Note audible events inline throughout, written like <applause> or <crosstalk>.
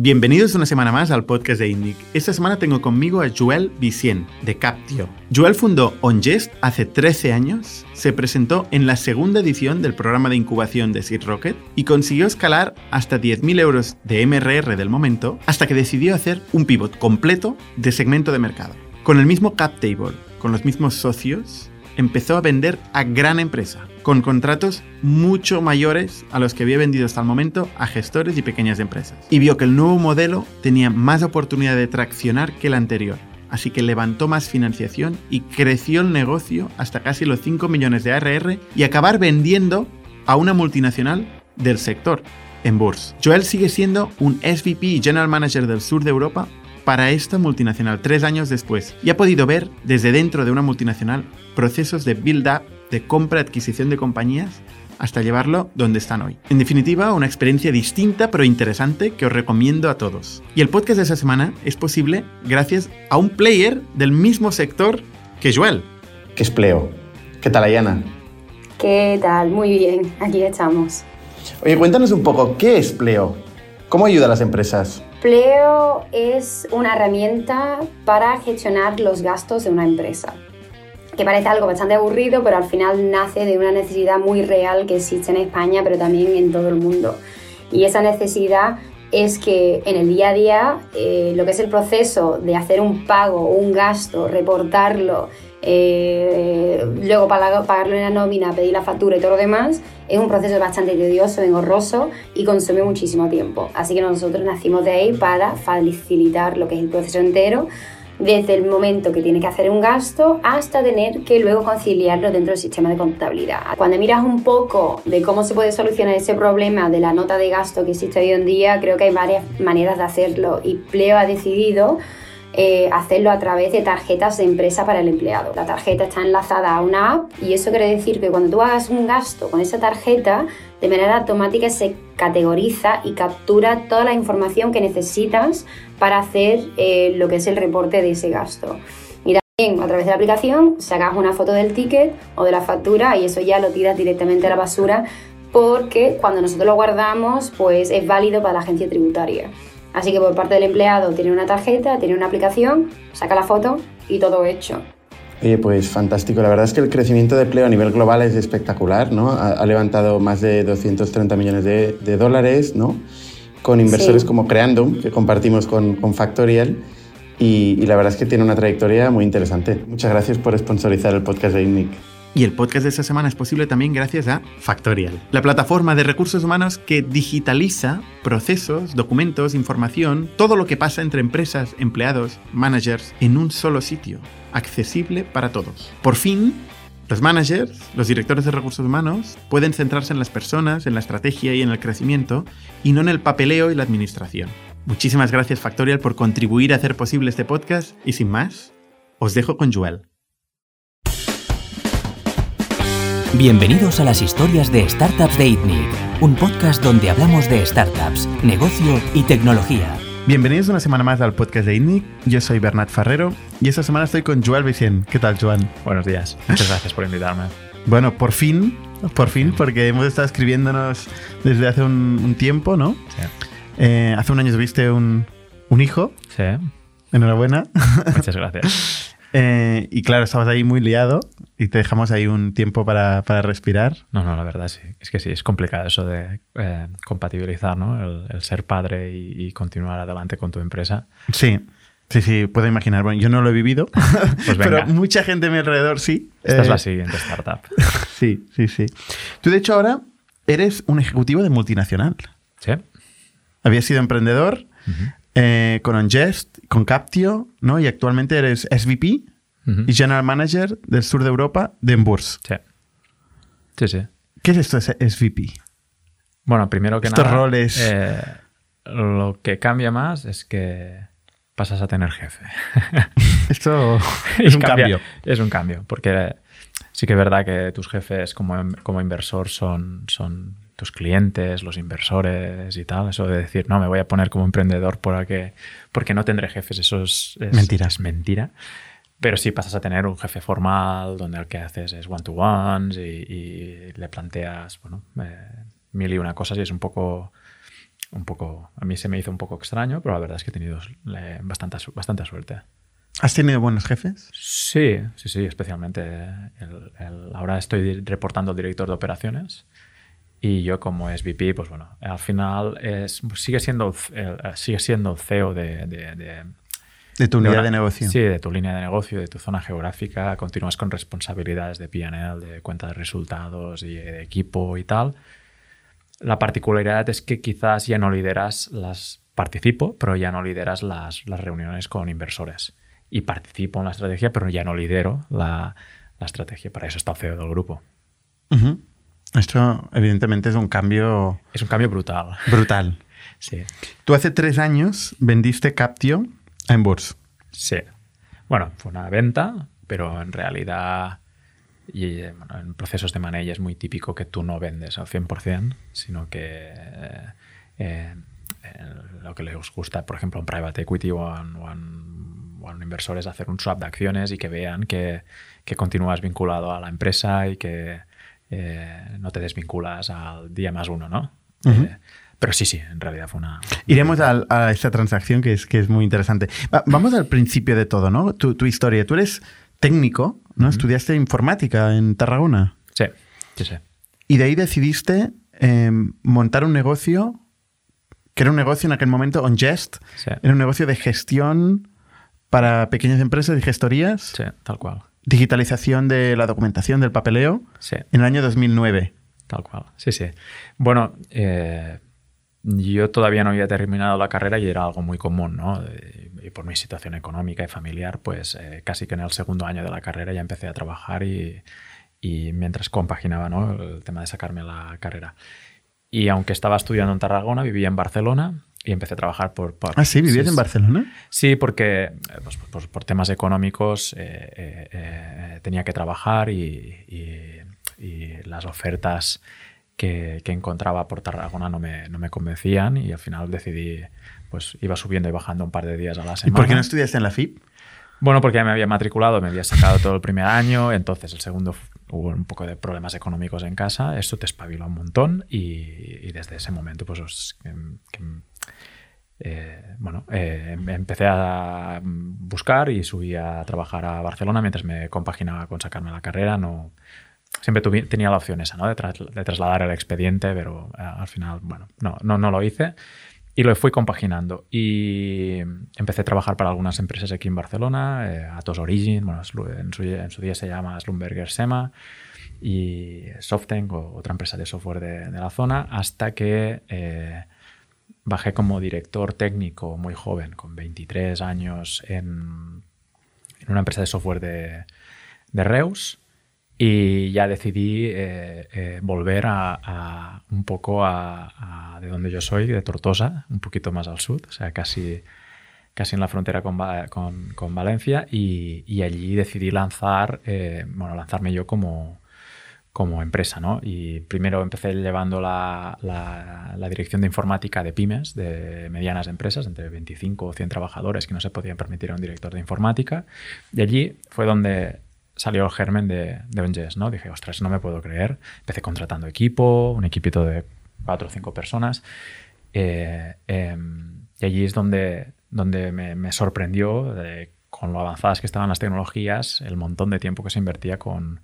Bienvenidos una semana más al podcast de Indic. Esta semana tengo conmigo a Joel Vicien, de Captio. Joel fundó OnJest hace 13 años, se presentó en la segunda edición del programa de incubación de Seed Rocket y consiguió escalar hasta 10.000 euros de MRR del momento hasta que decidió hacer un pivot completo de segmento de mercado. Con el mismo cap table, con los mismos socios, empezó a vender a gran empresa, con contratos mucho mayores a los que había vendido hasta el momento a gestores y pequeñas empresas. Y vio que el nuevo modelo tenía más oportunidad de traccionar que el anterior. Así que levantó más financiación y creció el negocio hasta casi los 5 millones de ARR y acabar vendiendo a una multinacional del sector en Burs. Joel sigue siendo un SVP y General Manager del sur de Europa para esta multinacional tres años después y ha podido ver desde dentro de una multinacional procesos de build-up, de compra-adquisición de compañías hasta llevarlo donde están hoy. En definitiva, una experiencia distinta pero interesante que os recomiendo a todos. Y el podcast de esa semana es posible gracias a un player del mismo sector que Joel. ¿Qué es Pleo? ¿Qué tal, Ayana? ¿Qué tal? Muy bien, aquí estamos. Oye, cuéntanos un poco, ¿qué es Pleo? ¿Cómo ayuda a las empresas? Pleo es una herramienta para gestionar los gastos de una empresa que parece algo bastante aburrido, pero al final nace de una necesidad muy real que existe en España, pero también en todo el mundo. Y esa necesidad es que en el día a día eh, lo que es el proceso de hacer un pago, un gasto, reportarlo, eh, luego pagarlo en la nómina, pedir la factura y todo lo demás, es un proceso bastante tedioso, engorroso y consume muchísimo tiempo. Así que nosotros nacimos de ahí para facilitar lo que es el proceso entero desde el momento que tiene que hacer un gasto hasta tener que luego conciliarlo dentro del sistema de contabilidad. Cuando miras un poco de cómo se puede solucionar ese problema de la nota de gasto que existe hoy en día, creo que hay varias maneras de hacerlo y Pleo ha decidido eh, hacerlo a través de tarjetas de empresa para el empleado. La tarjeta está enlazada a una app y eso quiere decir que cuando tú hagas un gasto con esa tarjeta, de manera automática se categoriza y captura toda la información que necesitas para hacer eh, lo que es el reporte de ese gasto. Y también a través de la aplicación sacas una foto del ticket o de la factura y eso ya lo tiras directamente a la basura porque cuando nosotros lo guardamos pues es válido para la agencia tributaria. Así que por parte del empleado tiene una tarjeta, tiene una aplicación, saca la foto y todo hecho. Oye, pues fantástico. La verdad es que el crecimiento de empleo a nivel global es espectacular, ¿no? Ha, levantado más de 230 millones de, dólares, ¿no? Con inversores como Creandum, que compartimos con, con Factorial. Y, y, la verdad es que tiene una trayectoria muy interesante. Muchas gracias por sponsorizar el podcast de INNIC. Y el podcast de esta semana es posible también gracias a Factorial, la plataforma de recursos humanos que digitaliza procesos, documentos, información, todo lo que pasa entre empresas, empleados, managers en un solo sitio, accesible para todos. Por fin, los managers, los directores de recursos humanos, pueden centrarse en las personas, en la estrategia y en el crecimiento, y no en el papeleo y la administración. Muchísimas gracias Factorial por contribuir a hacer posible este podcast y sin más, os dejo con Joel. Bienvenidos a las historias de Startups de ITNIC, un podcast donde hablamos de startups, negocio y tecnología. Bienvenidos una semana más al podcast de ITNIC. Yo soy Bernat Ferrero y esta semana estoy con Joel Vicien. ¿Qué tal, Joan? Buenos días. Muchas gracias por invitarme. Bueno, por fin, por fin, porque hemos estado escribiéndonos desde hace un, tiempo, ¿no? Sí. Eh, hace un año tuviste un, un hijo. Sí. Enhorabuena. Muchas gracias. <laughs> Eh, y claro, estabas ahí muy liado y te dejamos ahí un tiempo para, para, respirar. No, no, la verdad sí. Es que sí, es complicado eso de eh, compatibilizar, ¿no? El, ser padre y, continuar adelante con tu empresa. Sí. Sí, sí, puedo imaginar. Bueno, yo no lo he vivido, <laughs> pues <laughs> pero mucha gente a mi alrededor sí. Esta es la eh, siguiente startup. <laughs> sí, sí, sí. Tú, de hecho, ahora eres un ejecutivo de multinacional. Sí. Habías sido emprendedor, eh, con Ongest, con Captio, ¿no? Y actualmente eres SVP y General Manager del sur de Europa de Emburs. Sí. Sí, sí. ¿Qué es esto de SVP? Bueno, primero que Estos nada... roles... Eh, lo que cambia más es que pasas a tener jefe. <laughs> Esto <laughs> es un cambio. Es un cambio, porque sí que es verdad que tus jefes como, como inversor son, son tus clientes, los inversores y tal. Eso de decir, no, me voy a poner como emprendedor porque, porque no tendré jefes, eso es, mentira. mentira. Pero sí pasas a tener un jefe formal donde el que haces es one-to-ones y, le planteas bueno, eh, mil y una cosas y es un poco un poco, a mí se me hizo un poco extraño, pero la verdad es que he tenido eh, bastante, bastante suerte. ¿Has tenido buenos jefes? Sí, sí, sí, especialmente. ahora estoy reportando al director de operaciones y yo como SVP, pues bueno, al final es, sigue, siendo, sigue siendo el CEO de, de tu unidad de, negocio. Sí, de tu línea de negocio, de tu zona geográfica. Continúas con responsabilidades de PNL, de cuenta de resultados y de equipo y tal. La particularidad es que quizás ya no lideras las. Participo, pero ya no lideras las, las reuniones con inversores. Y participo en la estrategia, pero ya no lidero la, la estrategia. Para eso está el CEO del grupo. Esto, evidentemente, es un cambio. Es un cambio brutal. Brutal. <laughs> sí. Tú hace tres años vendiste Captio en Burs. Sí. Bueno, fue una venta, pero en realidad y en procesos de manejo es muy típico que tú no vendes al 100%, sino que eh, eh, lo que les gusta, por ejemplo, en private equity o en, o inversor es hacer un swap de acciones y que vean que, que continúas vinculado a la empresa y que eh, no te desvinculas al día más uno, ¿no? Pero sí, sí, en realidad fue una... Iremos a, esta transacción que es, que es muy interesante. vamos al principio de todo, ¿no? Tu, tu historia. Tú eres técnico, ¿no? Estudiaste informática en Tarragona. Sí, sí, sí. Y de ahí decidiste em, montar un negocio, que era un negocio en aquel momento, OnJest. Sí. Era un negocio de gestión para pequeñas empresas y gestorías. Sí, tal cual. Digitalización de la documentación, del papeleo. Sí. En el año 2009. Tal cual. Sí, sí. Bueno, eh, yo todavía no había terminado la carrera y era algo muy común, ¿no? Y por mi situación económica y familiar, pues eh, casi que en el segundo año de la carrera ya empecé a trabajar y, y mientras compaginaba ¿no? el tema de sacarme la carrera. Y aunque estaba estudiando en Tarragona, vivía en Barcelona y empecé a trabajar por... ah, sí, vivías en Barcelona. Sí, porque eh, pues, por, por, temas económicos eh, tenía que trabajar y, y, y las ofertas que, encontraba por Tarragona no me, no me convencían y al final decidí, pues iba subiendo y bajando un par de días a la semana. ¿Y por qué no estudiaste en la FIP? Bueno, porque ya me había matriculado, me había sacado todo el primer año, entonces el segundo hubo un poco de problemas económicos en casa, esto te espabiló un montón y, desde ese momento pues eh, bueno, eh, empecé a buscar y subí a trabajar a Barcelona mientras me compaginaba con sacarme la carrera, no, siempre tenía la opción esa, ¿no? De, trasladar el expediente, pero eh, al final, bueno, no, no, no lo hice. Y lo fui compaginando. Y empecé a trabajar para algunas empresas aquí en Barcelona, eh, Atos Origin, bueno, en su, en su, día se llama Slumberger Sema, y Softenk, otra empresa de software de, la zona, hasta que eh, bajé como director técnico muy joven, con 23 años, en, en una empresa de software de, de Reus. Y ya decidí eh, eh, volver a, un poco a, de donde yo soy, de Tortosa, un poquito más al sur, o sea, casi, casi en la frontera con, con, Valencia, y, y, allí decidí lanzar, eh, bueno, lanzarme yo como, como empresa, ¿no? Y primero empecé llevando la, la, la, dirección de informática de pymes, de medianas empresas, entre 25 o 100 trabajadores que no se podían permitir a un director de informática, y allí fue donde salió el germen de, de ¿no? Dije, ostras, no me puedo creer. Empecé contratando equipo, un equipito de cuatro o cinco personas. Eh, em, y allí es donde, donde me, sorprendió con lo avanzadas que estaban las tecnologías, el montón de tiempo que se invertía con,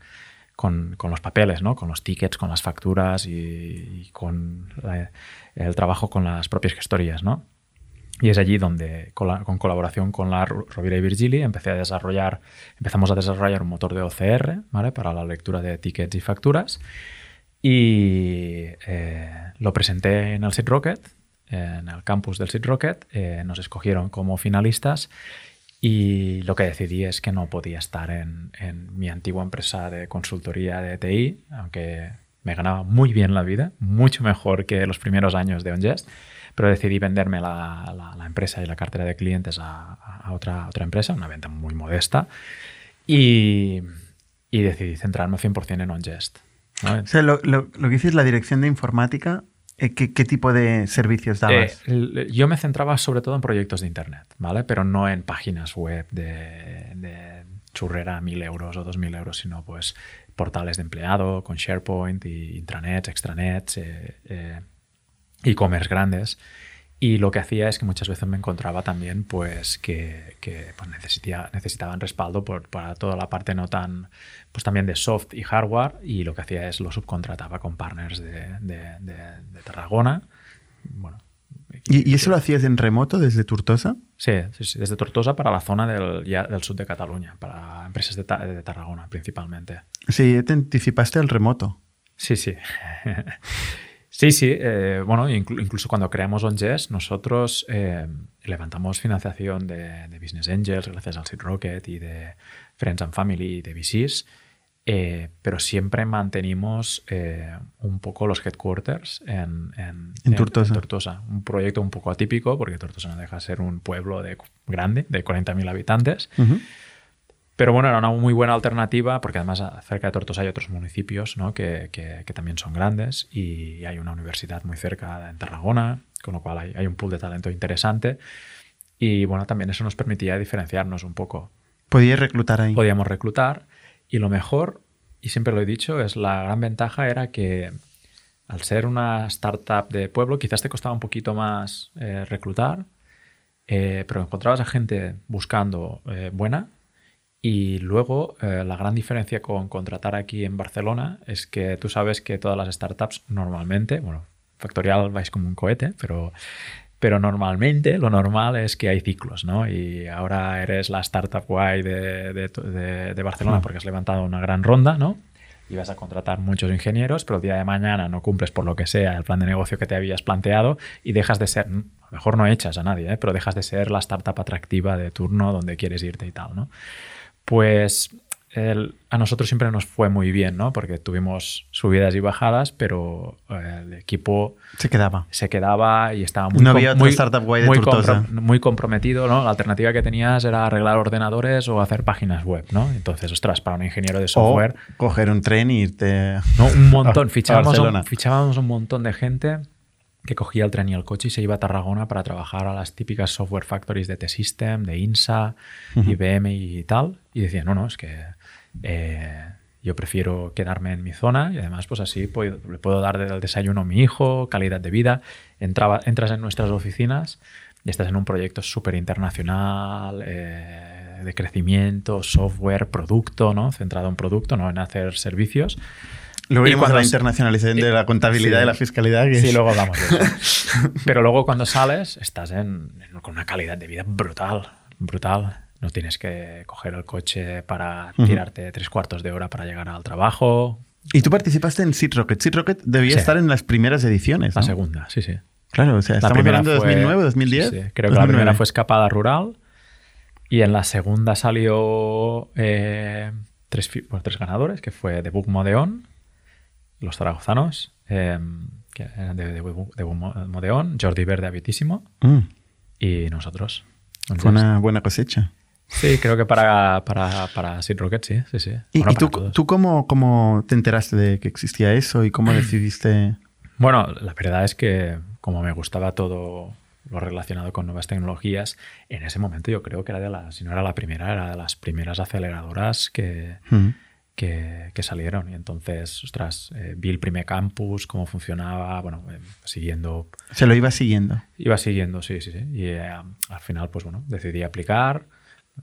con, los papeles, ¿no? con los tickets, con las facturas y, con el trabajo con las propias gestorías. ¿no? Y es allí donde, con, colaboración con la Rovira y Virgili, empecé a desarrollar, empezamos a desarrollar un motor de OCR para la lectura de tickets y facturas. Y eh, lo presenté en el Seed Rocket, en el campus del Seed Rocket. Eh, nos escogieron como finalistas y lo que decidí es que no podía estar en, en mi antigua empresa de consultoría de TI, aunque me ganaba muy bien la vida, mucho mejor que los primeros años de OnJest pero decidí venderme la, la, empresa y la cartera de clientes a, a, otra, otra empresa, una venta muy modesta, y, y decidí centrarme 100% en OnJest. ¿no? O sea, lo, lo, lo, que dices, la dirección de informática, ¿qué, qué tipo de servicios dabas? Eh, yo me centraba sobre todo en proyectos de Internet, ¿vale? Pero no en páginas web de, de churrera a 1.000 euros o 2.000 euros, sino pues portales de empleado con SharePoint y intranets, extranets, eh, eh e-commerce grandes. Y lo que hacía es que muchas veces me encontraba también pues que, que pues, necesitía, necesitaban respaldo por, para toda la parte no tan, pues también de soft y hardware y lo que hacía es lo subcontrataba con partners de, de, de, de Tarragona. Bueno, ¿Y, ¿Y, eso lo hacías en remoto desde Tortosa? Sí, sí, sí, desde Tortosa para la zona del, ya, del sur de Cataluña, para empresas de, de Tarragona principalmente. Sí, te anticipaste al remoto. Sí, sí. <laughs> Sí, sí. Eh, bueno, inclu incluso cuando creamos OnJess, nosotros eh, levantamos financiación de, de, Business Angels gracias al Seed Rocket y de Friends and Family y de VCs, eh, pero siempre mantenimos eh, un poco los headquarters en, en, en, Tortosa. en, Tortosa. Un proyecto un poco atípico porque Tortosa no deja de ser un pueblo de, grande, de 40.000 habitantes. Uh -huh. Pero bueno, era una muy buena alternativa porque además cerca de Tortosa hay otros municipios ¿no? que, que, que, también son grandes y hay una universidad muy cerca en Tarragona, con lo cual hay, hay, un pool de talento interesante. Y bueno, también eso nos permitía diferenciarnos un poco. ¿Podíais reclutar ahí? Podíamos reclutar y lo mejor, y siempre lo he dicho, es la gran ventaja era que al ser una startup de pueblo quizás te costaba un poquito más eh, reclutar, eh, pero encontrabas a gente buscando eh, buena y luego, eh, la gran diferencia con contratar aquí en Barcelona es que tú sabes que todas las startups normalmente, bueno, Factorial vais como un cohete, pero, pero normalmente lo normal es que hay ciclos, ¿no? Y ahora eres la startup guay de, de, de, de Barcelona porque has levantado una gran ronda, ¿no? Y vas a contratar muchos ingenieros, pero el día de mañana no cumples por lo que sea el plan de negocio que te habías planteado y dejas de ser, a lo mejor no echas a nadie, ¿eh? pero dejas de ser la startup atractiva de turno donde quieres irte y tal, ¿no? Pues el, a nosotros siempre nos fue muy bien, ¿no? Porque tuvimos subidas y bajadas, pero eh, el equipo se quedaba. Se quedaba y estaba muy, no había muy, startup guay de muy, muy comprometido, ¿no? La alternativa que tenías era arreglar ordenadores o hacer páginas web, ¿no? Entonces, ostras, para un ingeniero de software... O coger un tren e irte... No, un <laughs> montón. Fichábamos, un, fichábamos un montón de gente que cogía el tren y el coche y se iba a Tarragona para trabajar a las típicas software factories de T-System, de INSA, uh -huh. IBM y tal. Y decía, no, no, es que eh, yo prefiero quedarme en mi zona y además pues así puedo, le puedo dar el desayuno a mi hijo, calidad de vida. Entraba, entras en nuestras oficinas y estás en un proyecto súper internacional, eh, de crecimiento, software, producto, ¿no? Centrado en producto, no en hacer servicios. Luego iremos a la internacionalización de la contabilidad sí, y la fiscalidad. Que sí, es... luego hablamos de eso. <laughs> Pero luego cuando sales, estás en, en, con una calidad de vida brutal, brutal. No tienes que coger el coche para uh -huh. tirarte tres cuartos de hora para llegar al trabajo. Y tú participaste en Seed Rocket. Seed Rocket debía sí. estar en las primeras ediciones. La segunda, sí, sí. Claro, o sea, la estamos hablando de 2009, 2010. Sí, sí. Creo que 2009. la primera fue Escapada Rural y en la segunda salió eh, tres, bueno, tres ganadores, que fue The Book Modeon, los zaragozanos, eh, que eran de, de, de, Modeón, Jordi Verde Habitísimo mm. y nosotros. Fue una buena cosecha. Sí, creo que para, para, para Seed Rocket, sí, sí, sí. ¿Y, bueno, ¿y tú, tú cómo, cómo, te enteraste de que existía eso y cómo <clears throat> decidiste...? Bueno, la verdad es que como me gustaba todo lo relacionado con nuevas tecnologías, en ese momento yo creo que era de las, si no era la primera, era de las primeras aceleradoras que... Mm que, que, salieron. Y entonces, ostras, eh, vi el primer campus, cómo funcionaba, bueno, eh, siguiendo. ¿Se lo iba siguiendo? Iba siguiendo, sí, sí, sí. Y eh, al final, pues bueno, decidí aplicar.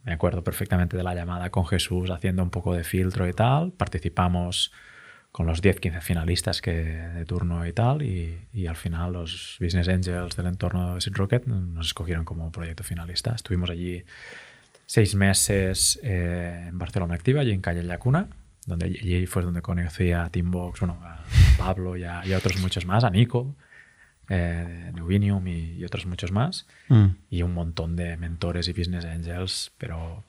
Me acuerdo perfectamente de la llamada con Jesús haciendo un poco de filtro y tal. Participamos con los 10, 15 finalistas que, de turno y tal. Y, y, al final los Business Angels del entorno de Seed Rocket nos escogieron como proyecto finalista. Estuvimos allí seis meses eh, en Barcelona Activa y en Calle Llacuna donde allí fue donde conocí a Teambox, bueno, a Pablo y a, y a otros muchos más, a Nico, eh, y, otros muchos más, mm. y un montón de mentores y business angels, pero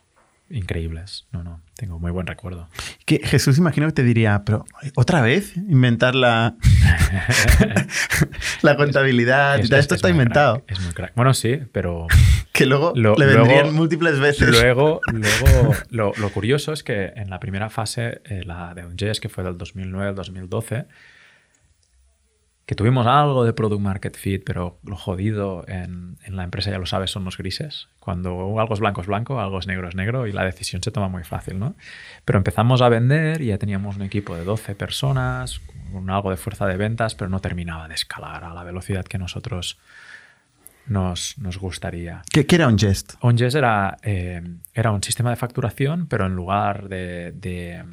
increíbles. No, no, tengo muy buen recuerdo. Que Jesús imagino que te diría, pero otra vez inventar la, <laughs> <laughs> la contabilidad, es, esto es, está inventado. Crack, es muy crack. Bueno, sí, pero... <laughs> que luego lo, le vendrían luego, múltiples veces. Luego, luego lo, lo, curioso es que en la primera fase, eh, la de UNJS, que fue del 2009 al 2012, que tuvimos algo de product market fit, pero lo jodido en, en, la empresa, ya lo sabes, son los grises. Cuando algo es blanco es blanco, algo es negro es negro y la decisión se toma muy fácil, ¿no? Pero empezamos a vender y ya teníamos un equipo de 12 personas, con algo de fuerza de ventas, pero no terminaba de escalar a la velocidad que nosotros nos, nos gustaría. ¿Qué, ¿Qué, era OnJest? OnJest era, eh, era un sistema de facturación, pero en lugar de, de,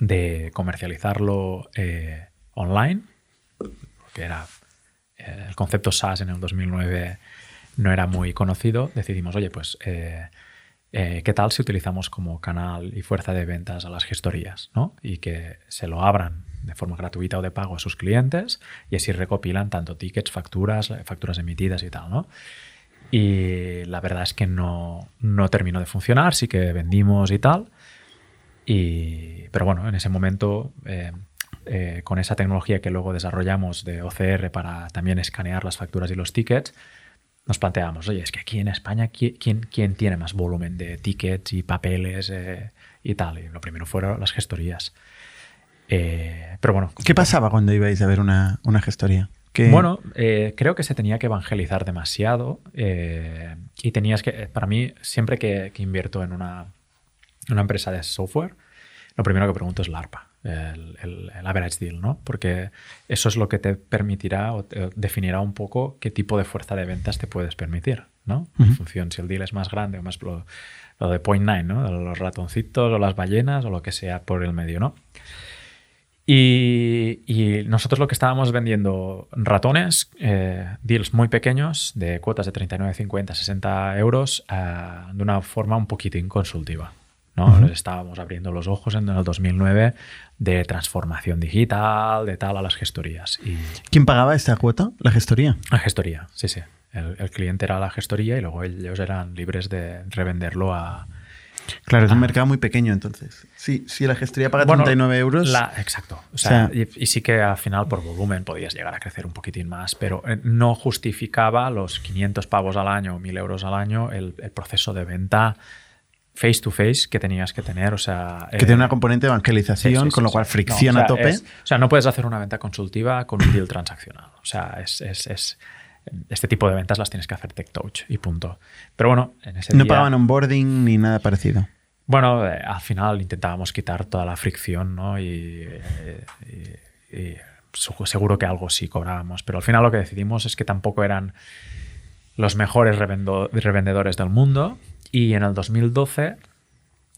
de comercializarlo eh, online, que era eh, el concepto SaaS en el 2009 no era muy conocido, decidimos, oye, pues, eh, eh, ¿qué tal si utilizamos como canal y fuerza de ventas a las gestorías? ¿no? Y que se lo abran de forma gratuita o de pago a sus clientes y así recopilan tanto tickets, facturas, facturas emitidas y tal, ¿no? Y la verdad es que no, no terminó de funcionar, sí que vendimos y tal. Y, pero bueno, en ese momento eh, eh, con esa tecnología que luego desarrollamos de OCR para también escanear las facturas y los tickets, nos planteamos, oye, es que aquí en España, ¿quién, quién tiene más volumen de tickets y papeles eh, y tal? Y lo primero fueron las gestorías. Eh, pero bueno. ¿Qué pasaba cuando ibais a ver una, una gestoría? ¿Qué... Bueno, eh, creo que se tenía que evangelizar demasiado eh, y tenías que, para mí, siempre que, que invierto en una, una empresa de software, lo primero que pregunto es la ARPA el, el, el, average deal, ¿no? Porque eso es lo que te permitirá o te definirá un poco qué tipo de fuerza de ventas te puedes permitir, ¿no? Uh -huh. En función si el deal es más grande o más lo, lo de point nine, ¿no? Los ratoncitos o las ballenas o lo que sea por el medio, ¿no? Y, y, nosotros lo que estábamos vendiendo ratones, eh, deals muy pequeños, de cuotas de 39, 50, 60 euros, eh, de una forma un poquitín consultiva. ¿no? Uh -huh. Estábamos abriendo los ojos en el 2009 de transformación digital, de tal a las gestorías. Y... ¿Quién pagaba esta cuota? ¿La gestoría? La gestoría, sí, sí. El, el cliente era la gestoría y luego ellos eran libres de revenderlo a, Claro, es un ah. mercado muy pequeño entonces. Sí, si la gestoría paga bueno, 39 euros. La, exacto. O sea, o sea y, y, sí que al final por volumen podías llegar a crecer un poquitín más, pero eh, no justificaba los 500 pavos al año o 1000 euros al año el, el, proceso de venta face to face que tenías que tener. O sea, que eh, tiene una componente de evangelización, sí, sí, con lo cual fricción no, o sea, a tope. Es, o sea, no puedes hacer una venta consultiva con un deal transaccional. O sea, es, es, es este tipo de ventas las tienes que hacer tech touch y punto. Pero bueno, en ese No día, pagaban onboarding ni nada parecido. Bueno, eh, al final intentábamos quitar toda la fricción, ¿no? Y, y, y, seguro que algo sí cobrábamos, pero al final lo que decidimos es que tampoco eran los mejores revendedores del mundo y en el 2012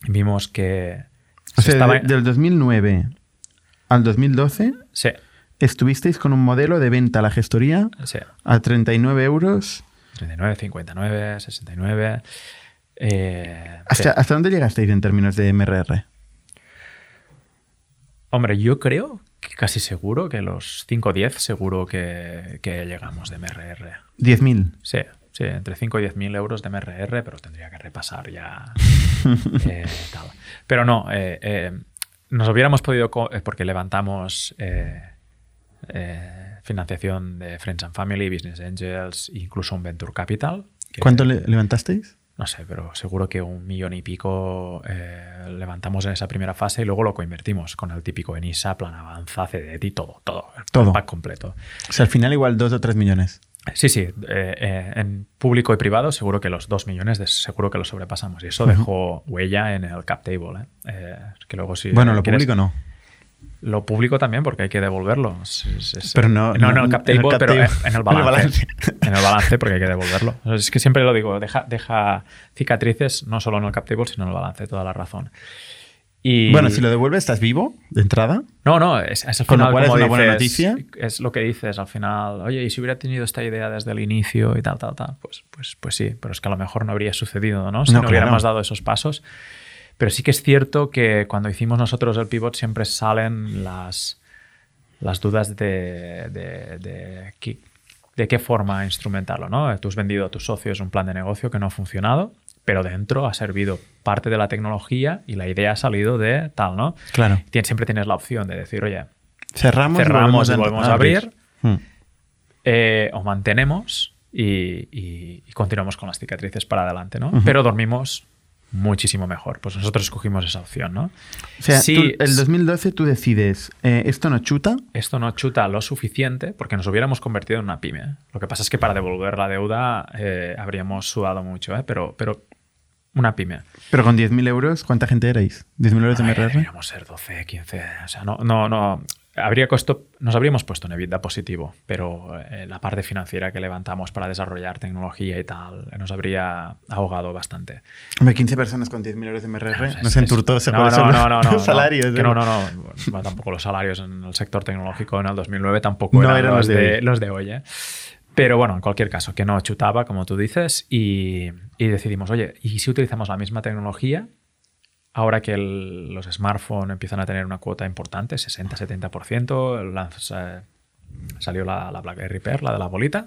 vimos que... O sea, estaba... del 2009 al 2012 sí. estuvisteis con un modelo de venta a la gestoría sí. a 39 euros. 39, 59, 69... Eh, ¿Hasta, ¿Hasta, dónde llegasteis en términos de MRR? Hombre, yo creo que casi seguro que los 5 o 10 seguro que, que, llegamos de MRR. ¿10.000? Sí, sí, entre 5 y 10 mil euros de MRR, pero tendría que repasar ya <laughs> eh, tal. Pero no, eh, eh, nos hubiéramos podido, porque levantamos financiación de Friends and Family, Business Angels, incluso un Venture Capital. ¿Cuánto le levantasteis? no sé, pero seguro que un millón y pico levantamos en esa primera fase y luego lo coinvertimos con el típico ENISA, plan avanza, CDT, todo, todo, todo. pack completo. O sea, al final igual dos o tres millones. Sí, sí, eh, eh, en público y privado seguro que los dos millones de, seguro que lo sobrepasamos y eso uh -huh. dejó huella en el cap table. que luego si bueno, lo público no. Lo público también, porque hay que devolverlo. Es, es, pero no, no, no, el cap table, en el cap pero table. en el balance. <laughs> en el balance. en el balance, porque hay que devolverlo. Es que siempre lo digo, deja, deja cicatrices no solo en el cap table, sino en el balance, toda la razón. Y... Bueno, si lo devuelves, ¿estás vivo de entrada? No, no, es, es al Con final, lo cual es una dices, buena noticia. Es lo que dices al final. Oye, y si hubiera tenido esta idea desde el inicio y tal, tal, tal, pues, pues, pues sí, pero es que a lo mejor no habría sucedido, ¿no? Si no, no claro. hubiéramos dado esos pasos. Pero sí que es cierto que cuando hicimos nosotros el pivot siempre salen las, las dudas de, de, de, de, de qué forma instrumentarlo. ¿no? Tú has vendido a tus socios un plan de negocio que no ha funcionado, pero dentro ha servido parte de la tecnología y la idea ha salido de tal, ¿no? Claro. Siempre tienes la opción de decir, oye, cerramos, cerramos y volvemos a abrir, abrir hmm. eh, o mantenemos y, y, y, continuamos con las cicatrices para adelante, ¿no? Uh -huh. Pero dormimos muchísimo mejor. Pues nosotros escogimos esa opción, ¿no? O sea, tú, el 2012 tú decides, eh, esto no chuta. Esto no chuta lo suficiente porque nos hubiéramos convertido en una pyme. Lo que pasa es que para devolver la deuda eh, habríamos sudado mucho, ¿eh? pero, pero una pyme. Pero con 10.000 euros, ¿cuánta gente erais? ¿10.000 euros de MRR? Deberíamos ser 12, 15. O sea, no, no, no habría costo, nos habríamos puesto en EBITDA positivo, pero eh, la parte financiera que levantamos para desarrollar tecnología y tal nos habría ahogado bastante. Hombre, 15 personas con 10.000 euros de MRR no, se enturtó ese no, no, no, no, los salarios. no, no, no, tampoco los salarios en el sector tecnológico en el 2009 tampoco eran, los, de, los de hoy. ¿eh? Pero bueno, en cualquier caso, que no chutaba, como tú dices, y, y decidimos, oye, ¿y si utilizamos la misma tecnología Ahora que los smartphones empiezan a tener una cuota importante, 60-70%, salió la, la, BlackBerry Pearl, la de la bolita,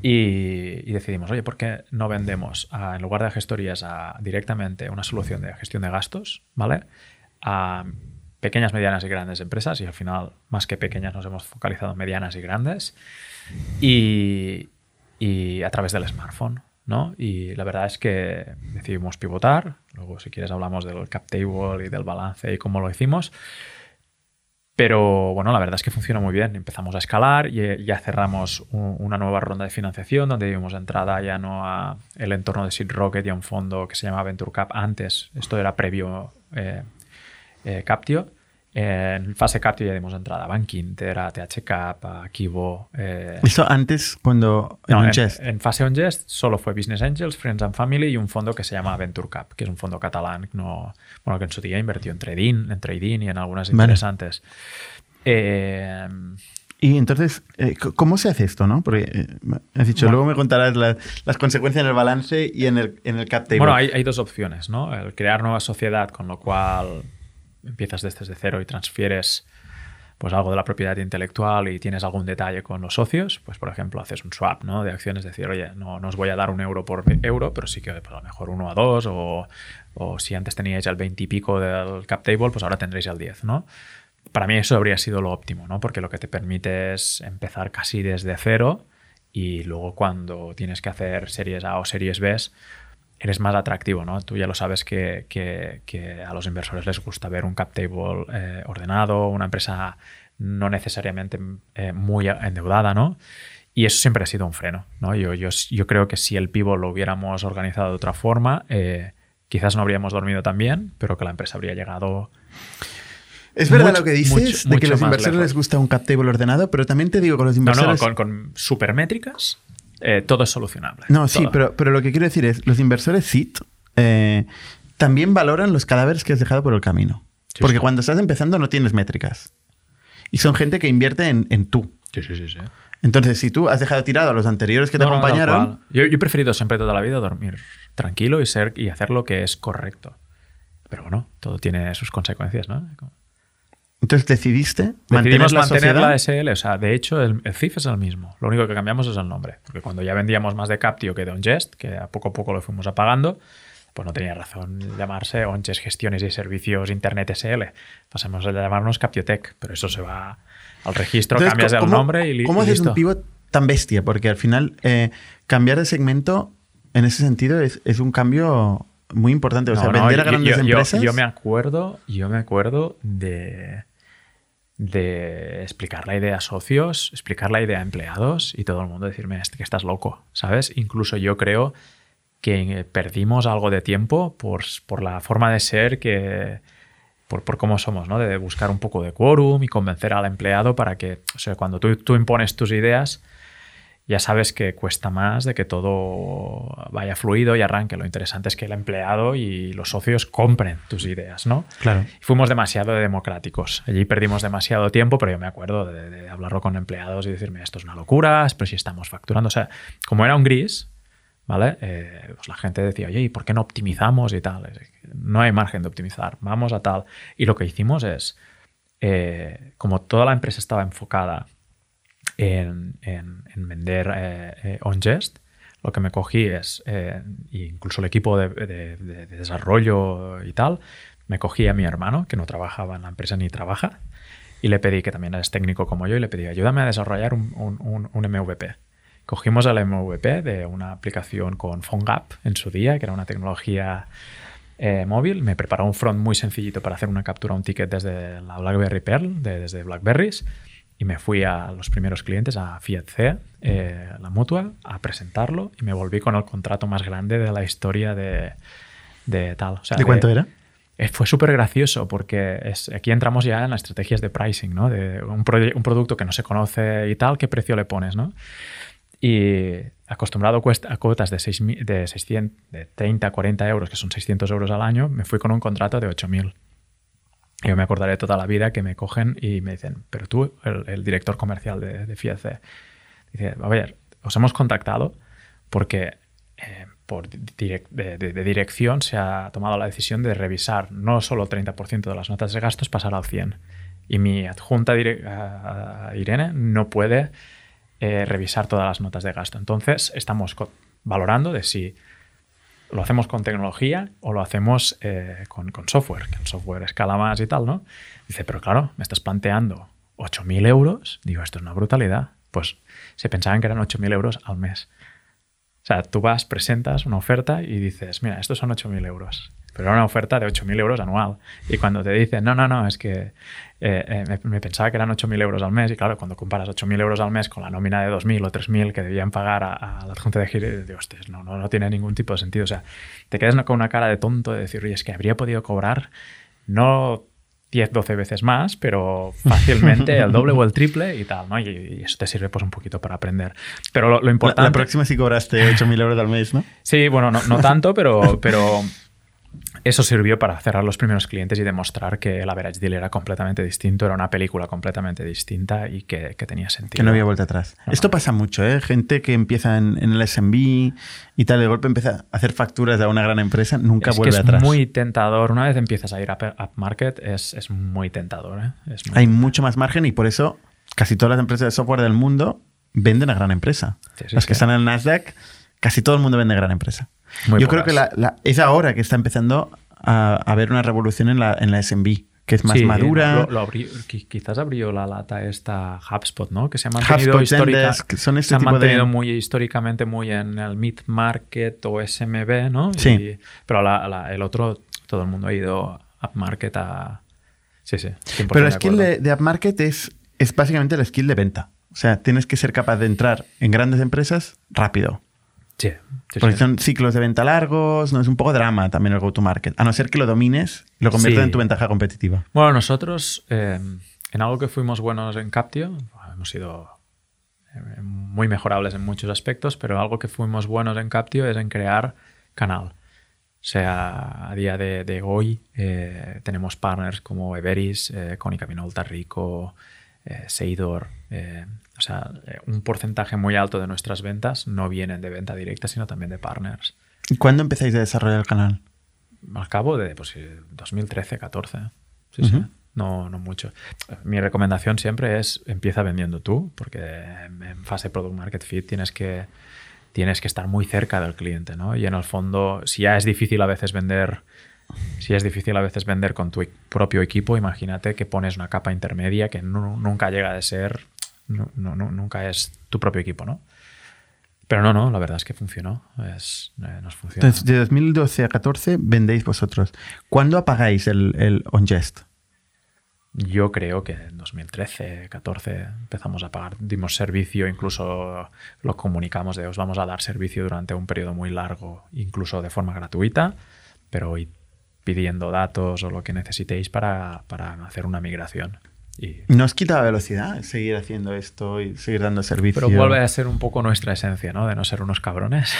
y, decidimos, oye, ¿por qué no vendemos en lugar de gestorías directamente una solución de gestión de gastos, ¿vale? A pequeñas, medianas y grandes empresas, y al final, más que pequeñas, nos hemos focalizado en medianas y grandes, y, y a través del smartphone. ¿no? Y la verdad es que decidimos pivotar. Luego, si quieres, hablamos del cap table y del balance y cómo lo hicimos. Pero bueno, la verdad es que funciona muy bien. Empezamos a escalar y ya cerramos una nueva ronda de financiación donde dimos entrada ya no a el entorno de Seed Rocket y a un fondo que se llama Venture Cap antes. Esto era previo eh, eh, Captio. En fase Captio ya dimos entrada a Bank Inter, a THCAP, a Kibo. Eh... ¿Esto antes cuando en no, En, fase Ongest solo fue Business Angels, Friends and Family y un fondo que se llama Venture Cap, que es un fondo catalán no, bueno, que en su día invirtió en trading, en trading y en algunas interesantes. Eh, y entonces, eh, ¿cómo se hace esto? ¿no? Porque eh, has dicho, luego me contarás las consecuencias en el balance y en el, en el cap table. Bueno, hay, hay dos opciones, ¿no? El crear nueva sociedad, con lo cual empiezas desde cero y transfieres pues algo de la propiedad intelectual y tienes algún detalle con los socios, pues por ejemplo haces un swap ¿no? de acciones, decir, oye, no, no os voy a dar un euro por euro, pero sí que pues, a lo mejor uno a dos, o, o si antes teníais el 20 y pico del cap table, pues ahora tendréis el 10, ¿no? Para mí eso habría sido lo óptimo, ¿no? Porque lo que te permite es empezar casi desde cero y luego cuando tienes que hacer series A o series B, eres más atractivo, ¿no? Tú ya lo sabes que, que, a los inversores les gusta ver un cap table eh, ordenado, una empresa no necesariamente eh, muy endeudada, ¿no? Y eso siempre ha sido un freno, ¿no? Yo, yo, yo creo que si el pivot lo hubiéramos organizado de otra forma, eh, quizás no habríamos dormido tan bien, pero que la empresa habría llegado... Es verdad lo que dices, de que a los inversores les gusta un cap table ordenado, pero también te digo con los inversores... No, no, con, con supermétricas eh, todo es solucionable. No, sí, pero, pero lo que quiero decir es, los inversores SIT eh, también valoran los cadáveres que has dejado por el camino. Porque cuando estás empezando no tienes métricas. Y son gente que invierte en, en tú. Sí, sí, sí, sí. Entonces, si tú has dejado tirado a los anteriores que te acompañaron... yo, yo, he preferido siempre toda la vida dormir tranquilo y, ser, y hacer lo que es correcto. Pero bueno, todo tiene sus consecuencias, ¿no? Entonces decidiste Decidimos mantener la SL. O sea, de hecho, el, CIF es el mismo. Lo único que cambiamos es el nombre. Porque cuando ya vendíamos más de Captio que de OnGest, que a poco a poco lo fuimos apagando, pues no tenía razón llamarse OnGest Gestiones y Servicios Internet SL. Pasemos a llamarnos Captiotech. Pero eso se va al registro, cambias el nombre y ¿Cómo haces un pivot tan bestia? Porque al final eh, cambiar de segmento en ese sentido es, es un cambio muy importante. O sea, vender a grandes empresas. yo me acuerdo, yo me acuerdo de de explicar la idea a socios, explicar la idea a empleados y todo el mundo decirme este que estás loco, ¿sabes? Incluso yo creo que perdimos algo de tiempo por, por la forma de ser que... Por, por, cómo somos, ¿no? De buscar un poco de quórum y convencer al empleado para que, o sea, cuando tú, tú impones tus ideas, ya sabes que cuesta más de que todo vaya fluido y arranque. Lo interesante es que el empleado y los socios compren tus ideas, ¿no? Claro. fuimos demasiado democráticos. Allí perdimos demasiado tiempo, pero yo me acuerdo de, hablarlo con empleados y decirme, esto es una locura, pero si estamos facturando. O sea, como era un gris, ¿vale? Eh, pues la gente decía, oye, ¿y por qué no optimizamos y tal? No hay margen de optimizar, vamos a tal. Y lo que hicimos es, eh, como toda la empresa estaba enfocada en, vender eh, eh, OnGest, lo que me cogí es, eh, incluso el equipo de, desarrollo y tal, me cogí a mi hermano, que no trabajaba en la empresa ni trabaja, y le pedí, que también es técnico como yo, y le pedí, ayúdame a desarrollar un, MVP. Cogimos el MVP de una aplicación con PhoneGap en su día, que era una tecnología eh, móvil, me preparó un front muy sencillito para hacer una captura, un ticket desde la BlackBerry Pearl, desde BlackBerries, y me fui a los primeros clientes, a Fiat C, eh, la mutua, a presentarlo y me volví con el contrato más grande de la historia de, de tal. ¿De cuánto era? Eh, fue súper gracioso porque es, aquí entramos ya en las estrategias de pricing, ¿no? De un, un, producto que no se conoce y tal, ¿qué precio le pones, no? Y acostumbrado a cuotas de, 6, de, 600, de 30, 40 euros, que son 600 euros al año, me fui con un contrato de 8.000. Yo me acordaré toda la vida que me cogen y me dicen, pero tú, el, director comercial de, de Fiat dice, a ver, os hemos contactado porque eh, por de, dirección se ha tomado la decisión de revisar no solo el 30% de las notas de gastos, pasar al 100%. Y mi adjunta Irene no puede eh, revisar todas las notas de gasto. Entonces, estamos valorando de si lo hacemos con tecnología o lo hacemos eh, con, software, que el software escala más y tal, ¿no? Dice, pero claro, me estás planteando 8.000 euros. Digo, esto es una brutalidad. Pues se pensaban que eran 8.000 euros al mes. O sea, tú vas, presentas una oferta y dices, mira, estos son 8.000 euros pero era una oferta de 8.000 euros anual. Y cuando te dicen, no, no, no, es que eh, eh, me, pensaba que eran 8.000 euros al mes, y claro, cuando comparas 8.000 euros al mes con la nómina de 2.000 o 3.000 que debían pagar a, la Junta de Giro, digo, hostia, no, no, no tiene ningún tipo de sentido. O sea, te quedas con una cara de tonto de decir, oye, es que habría podido cobrar no 10, 12 veces más, pero fácilmente el doble o el triple y tal, ¿no? Y, eso te sirve pues un poquito para aprender. Pero lo, importante... La, próxima sí cobraste 8.000 euros al mes, ¿no? Sí, bueno, no, no tanto, pero, pero eso sirvió para cerrar los primeros clientes y demostrar que el average deal era completamente distinto, era una película completamente distinta y que, tenía sentido. Que no había vuelta atrás. Esto pasa mucho, ¿eh? Gente que empieza en, el SMB y tal, de golpe empieza a hacer facturas de una gran empresa, nunca vuelve atrás. Es muy tentador. Una vez empiezas a ir a upmarket, es, es muy tentador. ¿eh? Hay mucho más margen y por eso casi todas las empresas de software del mundo venden a gran empresa. las que están en el Nasdaq, casi todo el mundo vende a gran empresa. Yo creo que es ahora que está empezando a, haber una revolución en la, en la SMB que es más madura. quizás abrió la lata esta HubSpot, ¿no? Que se ha mantenido, histórica, son este se ha mantenido muy históricamente muy en el mid-market o SMB, ¿no? Sí. pero el otro, todo el mundo ha ido upmarket a... Sí, sí. Pero el skill de, de upmarket es, es básicamente el skill de venta. O sea, tienes que ser capaz de entrar en grandes empresas rápido. Sí. Porque son ciclos de venta largos, no es un poco drama también el go-to-market. A no ser que lo domines y lo conviertas en tu ventaja competitiva. Bueno, nosotros, eh, en algo que fuimos buenos en Captio, hemos sido eh, muy mejorables en muchos aspectos, pero algo que fuimos buenos en Captio es en crear canal. O sea, a día de, hoy eh, tenemos partners como Everis, eh, Cónica Minolta Rico, Seidor, o sea, eh, un porcentaje muy alto de nuestras ventas no vienen de venta directa, sino también de partners. ¿Y cuándo empezáis a desarrollar el canal? Al cabo de pues, 2013, 14. Sí, sí. No, no mucho. Mi recomendación siempre es empieza vendiendo tú, porque en fase product market fit tienes que, tienes que estar muy cerca del cliente, ¿no? Y en el fondo, si ya es difícil a veces vender, si es difícil a veces vender con tu propio equipo, imagínate que pones una capa intermedia que nunca llega a ser no, no, nunca es tu propio equipo, ¿no? Pero no, no, la verdad es que funcionó. Es, eh, nos funciona. Entonces, de 2012 a 14 vendéis vosotros. ¿Cuándo apagáis el, el OnGest? Yo creo que en 2013, 14 empezamos a pagar, dimos servicio, incluso lo comunicamos de os vamos a dar servicio durante un periodo muy largo, incluso de forma gratuita, pero hoy pidiendo datos o lo que necesitéis para, para hacer una migración. Y... ¿No os quita velocidad seguir haciendo esto y seguir dando servicio? Pero vuelve a ser un poco nuestra esencia, ¿no? De no ser unos cabrones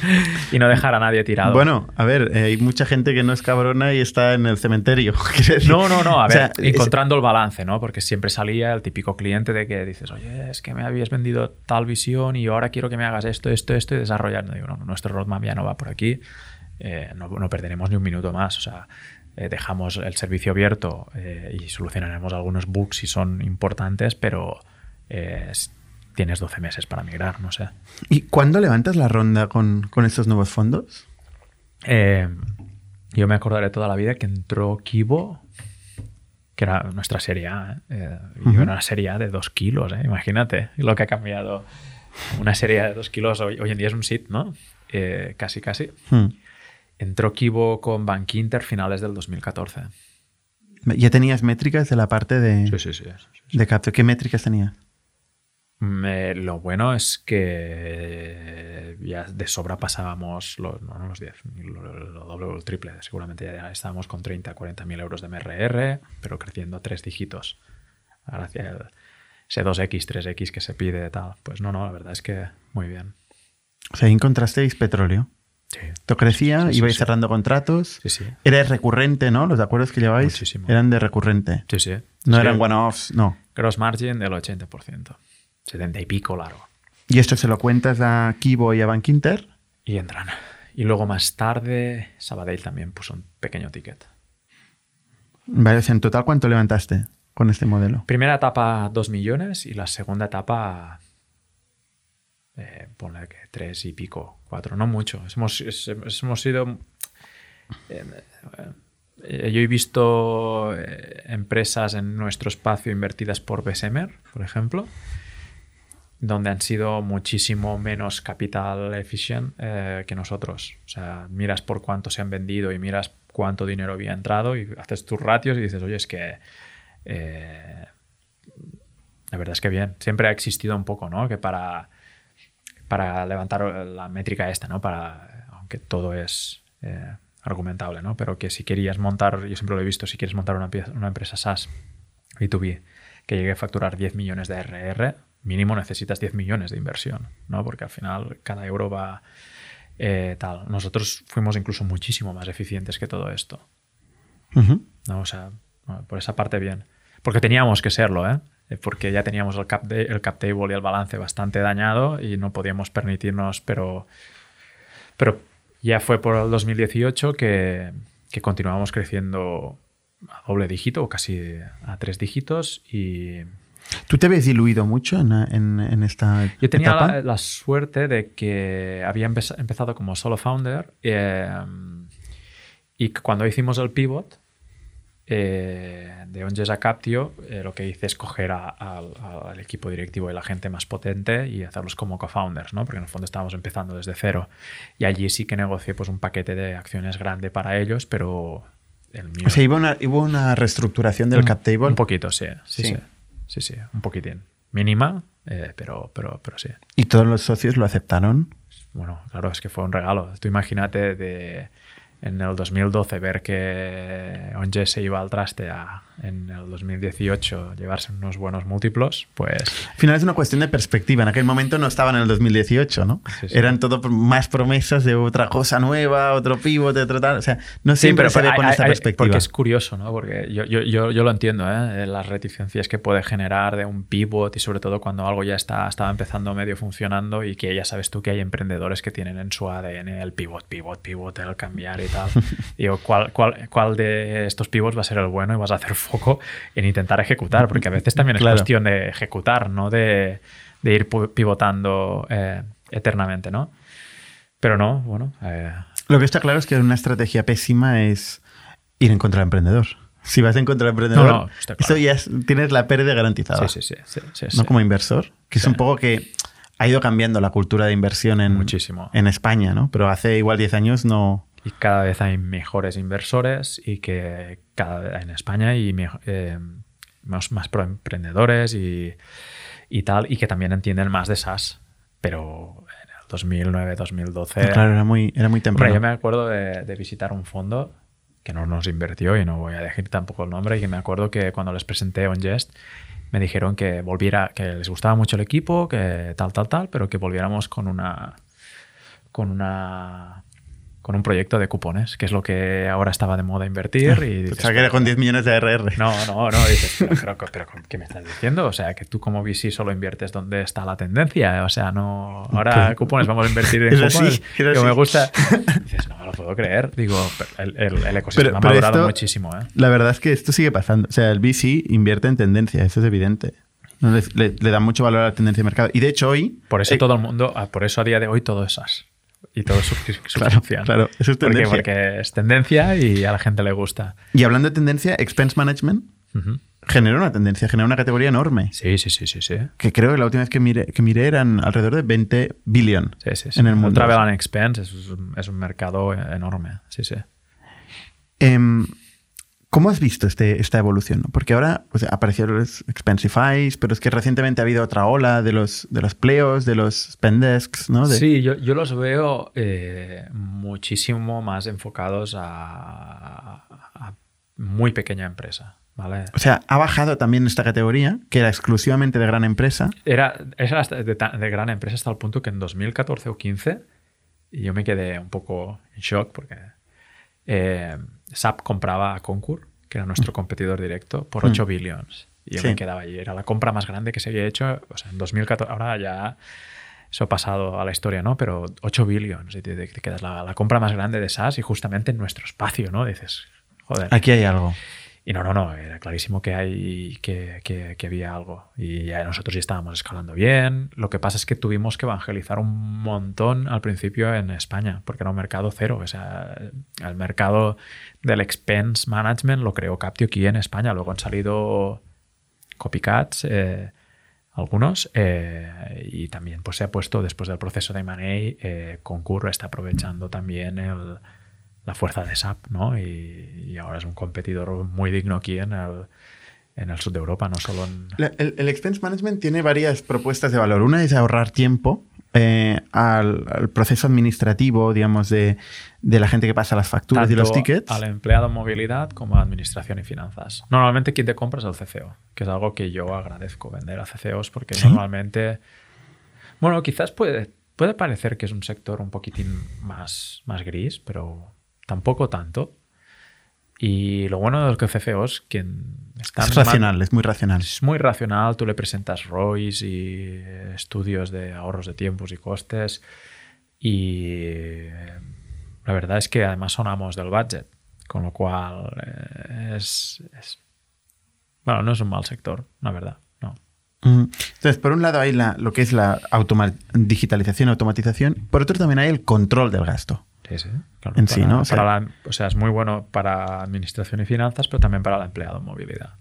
<laughs> y no dejar a nadie tirado. Bueno, a ver, eh, hay mucha gente que no es cabrona y está en el cementerio. <laughs> no, no, no. A ver, encontrando el balance, ¿no? Porque siempre salía el típico cliente de que dices, oye, es que me habías vendido tal visión y ahora quiero que me hagas esto, esto, esto y desarrollar. digo, no, nuestro roadmap ya no va por aquí. Eh, no, no perderemos ni un minuto más. O sea, eh, dejamos el servicio abierto eh, y solucionaremos algunos bugs si son importantes, pero eh, tienes 12 meses para migrar, no sé. ¿Y cuándo levantas la ronda con, estos nuevos fondos? yo me acordaré toda la vida que entró Kibo, que era nuestra serie A, y era una serie A de 2 kilos, imagínate lo que ha cambiado. Una serie de 2 kilos hoy, en día es un SIT, ¿no? casi, casi. Hmm. Entró Kibo con Bank Inter finales del 2014. ¿Ya tenías métricas de la parte de, Sí, sí, sí. de? ¿Qué métricas tenías? Me- lo bueno es que ya de sobra pasábamos los, no, no los 10, lo, lo doble o el triple. Seguramente ya estábamos con 30, 40 mil euros de MRR, pero creciendo tres dígitos. El- ese 2X, 3X que se pide, tal. Pues no, no, la verdad es que muy bien. O sea, encontrasteis petróleo. Sí, Esto crecía, Sí, ibais cerrando contratos. sí, sí. Era recurrente, ¿no? Los acuerdos que lleváis Muchísimo. eran de recurrente. sí, sí. No eran one-offs, no. Gross margin del 80%. 70 y pico largo. ¿Y esto se lo cuentas a Kibo y a Bank Inter? Y entran. Y luego más tarde, Sabadell también puso un pequeño ticket. Vale, en total, ¿cuánto levantaste con este modelo? Primera etapa 2 millones y la segunda etapa, eh, ponle que 3 y pico, 4, no mucho. Hemos, hemos sido... eh, eh, yo he visto eh, empresas en nuestro espacio invertidas por Bessemer, por ejemplo, donde han sido muchísimo menos capital efficient que nosotros. O sea, miras por cuánto se han vendido y miras cuánto dinero había entrado y haces tus ratios y dices, oye, es que la verdad es que bien. Siempre ha existido un poco, ¿no? Que para, para levantar la métrica esta, ¿no? Para, aunque todo es eh, argumentable, ¿no? Pero que si querías montar, yo siempre lo he visto, si quieres montar una, pie- una empresa SaaS B2B que llegue a facturar 10 millones de RR, mínimo necesitas 10 millones de inversión, ¿no? Porque al final cada euro va eh, tal. Nosotros fuimos incluso muchísimo más eficientes que todo esto. ¿no? O sea, por esa parte bien. Porque teníamos que serlo, ¿eh? Eh, Porque ya teníamos el cap, de- el cap table y el balance bastante dañado y no podíamos permitirnos, pero, pero ya fue por el 2018 que, que continuamos creciendo a doble dígito o casi a tres dígitos y ¿Tú te ves diluido mucho en, en- en esta yo tenía etapa? la, la suerte de que había empe- empezado como solo founder eh, y cuando hicimos el pivot eh, de Onges a Captio, eh, lo que hice es coger a- al- al equipo directivo y la gente más potente y hacerlos como co-founders, ¿no? Porque en el fondo estábamos empezando desde cero. Y allí sí que negocié pues, un paquete de acciones grande para ellos, pero el mío... O sea, hubo una, hubo una reestructuración del Un- cap table. Un poquito, sí. Sí, Sí. sí. Sí, sí, un poquitín. Mínima, eh, pero, pero, pero sí. Y todos los socios lo aceptaron. Bueno, claro, es que fue un regalo. Tú imagínate de en el 2012 ver que Onge se iba al traste a en el 2018 llevarse unos buenos múltiplos, pues Al final es una cuestión de perspectiva. En aquel momento no estaban en el 2018, ¿no? Sí, sí. Eran todo más promesas de otra cosa nueva, otro pivot, otro tal. O sea, no siempre se ve con esta perspectiva. Porque es curioso, ¿no? Porque yo, yo, yo, yo lo entiendo, ¿eh? Las reticencias que puede generar de un pivot y sobre todo cuando algo ya está estaba empezando medio funcionando y que ya sabes tú que hay emprendedores que tienen en su ADN el pivot, pivot, pivot, el cambiar y tal. Digo, ¿cuál, cuál, ¿cuál de estos pivots va a ser el bueno y vas a hacer foco en intentar ejecutar? Porque a veces también es Claro. cuestión de ejecutar, no de, de ir pivotando eh, eternamente, ¿no? Pero no, bueno. eh, Lo que está claro es que una estrategia pésima es ir en contra del emprendedor. Si vas en contra del emprendedor, No, no, claro. eso ya es- tienes la pérdida garantizada. sí, sí, sí, sí, sí, No sí. como inversor, que es un poco que ha ido cambiando la cultura de inversión en, Muchísimo. en España, ¿no? Pero hace igual 10 años no. Y cada vez hay mejores inversores y que cada vez en España y eh, más, más pro emprendedores y, y tal y que también entienden más de SaaS pero en el 2009 2012 Claro, era muy, era muy Hombre, temprano. yo me acuerdo de, de visitar un fondo que no nos invirtió y no voy a decir tampoco el nombre y que me acuerdo que cuando les presenté OnGest me dijeron que volviera, que les gustaba mucho el equipo, que tal, tal, tal, pero que volviéramos con una con una con un proyecto de cupones, que es lo que ahora estaba de moda invertir. Y <laughs> dices, que era con 10 millones de RR. no, no, no, dices, pero, pero, pero, ¿qué me estás diciendo? O sea, que tú como VC solo inviertes donde está la tendencia. O sea, no. Ahora ¿Qué? cupones, vamos a invertir en <laughs> así, cupones. así. me gusta. <laughs> Dices, no me lo puedo creer. Digo, el, el- el ecosistema Pero- ha madurado esto- muchísimo, ¿eh? La verdad es que esto sigue pasando. O sea, el VC invierte en tendencia, eso es evidente. No le, le- le da mucho valor a la tendencia de mercado. Y de hecho, hoy. Por eso eh, todo el mundo, ah, por eso a día de hoy todo es SaaS. Y todo es <laughs> Claro, claro, eso es ¿Por tendencia. Porque es tendencia y a la gente le gusta. Y hablando de tendencia, expense management Ujú. generó una tendencia, generó una categoría enorme. Sí, sí, sí, sí, sí. Que creo que la última vez que miré, que miré eran alrededor de 20 billion Sí, sí, sí. en el mundo. Travel and Expense es, un- es un mercado enorme. Sí, sí. Em, ¿Cómo has visto este, esta evolución? no? Porque ahora pues, aparecieron los Expensifys, pero es que recientemente ha habido otra ola de los, de los pleos, de los spendesks, ¿no? De- Sí, yo, yo los veo eh, muchísimo más enfocados a, a muy pequeña empresa. ¿vale? O sea, ha bajado también esta categoría, que era exclusivamente de gran empresa. Era, era de, gran empresa hasta el punto que en 2014 o 15 y yo me quedé un poco en shock porque eh, SAP compraba a Concur, que era nuestro competidor directo, por 8 billions. Y yo Sí. me quedaba allí. Era la compra más grande que se había hecho o sea, en 2014. Ahora ya eso ha pasado a la historia, ¿no? Pero 8 billions. Y te, te quedas la, la compra más grande de SaaS y justamente en nuestro espacio, ¿no? Dices, joder. Aquí hay algo. Y no, no, no, era clarísimo que, hay, que, que- que había algo. Y ya nosotros ya estábamos escalando bien. Lo que pasa es que tuvimos que evangelizar un montón al principio en España, porque era un mercado cero. O sea, el mercado del expense management lo creó Captio aquí en España. Luego han salido copycats, eh, algunos, eh, y también pues, se ha puesto después del proceso de M&A, eh, está aprovechando también el, la fuerza de SAP, ¿no? Y, y ahora es un competidor muy digno aquí en el, en el sur de Europa, no solo en... La- El, el expense management tiene varias propuestas de valor. Una es ahorrar tiempo eh, al, al proceso administrativo, digamos, de, de la gente que pasa las facturas y los tickets. al empleado en movilidad como a administración y finanzas. Normalmente quien te compra es el CCO, que es algo que yo agradezco vender a CCOs porque ¿Sí? normalmente, bueno, quizás puede, puede parecer que es un sector un poquitín más, más gris, pero tampoco tanto. Y lo bueno de los CFOs, quien están Es racional, es muy racional. es muy racional, tú le presentas ROIs y eh, estudios de ahorros de tiempos y costes y eh, la verdad es que además son amos del budget, con lo cual eh, es, es- Bueno, no es un mal sector, la verdad, no. Mm. Entonces, por un lado hay la, lo que es la automa- digitalización, automatización. Por otro también hay el control del gasto. Sí, sí, claro. En sí, ¿no? O sea- para la- o sea, es muy bueno para administración y finanzas, pero también para el empleado en movilidad.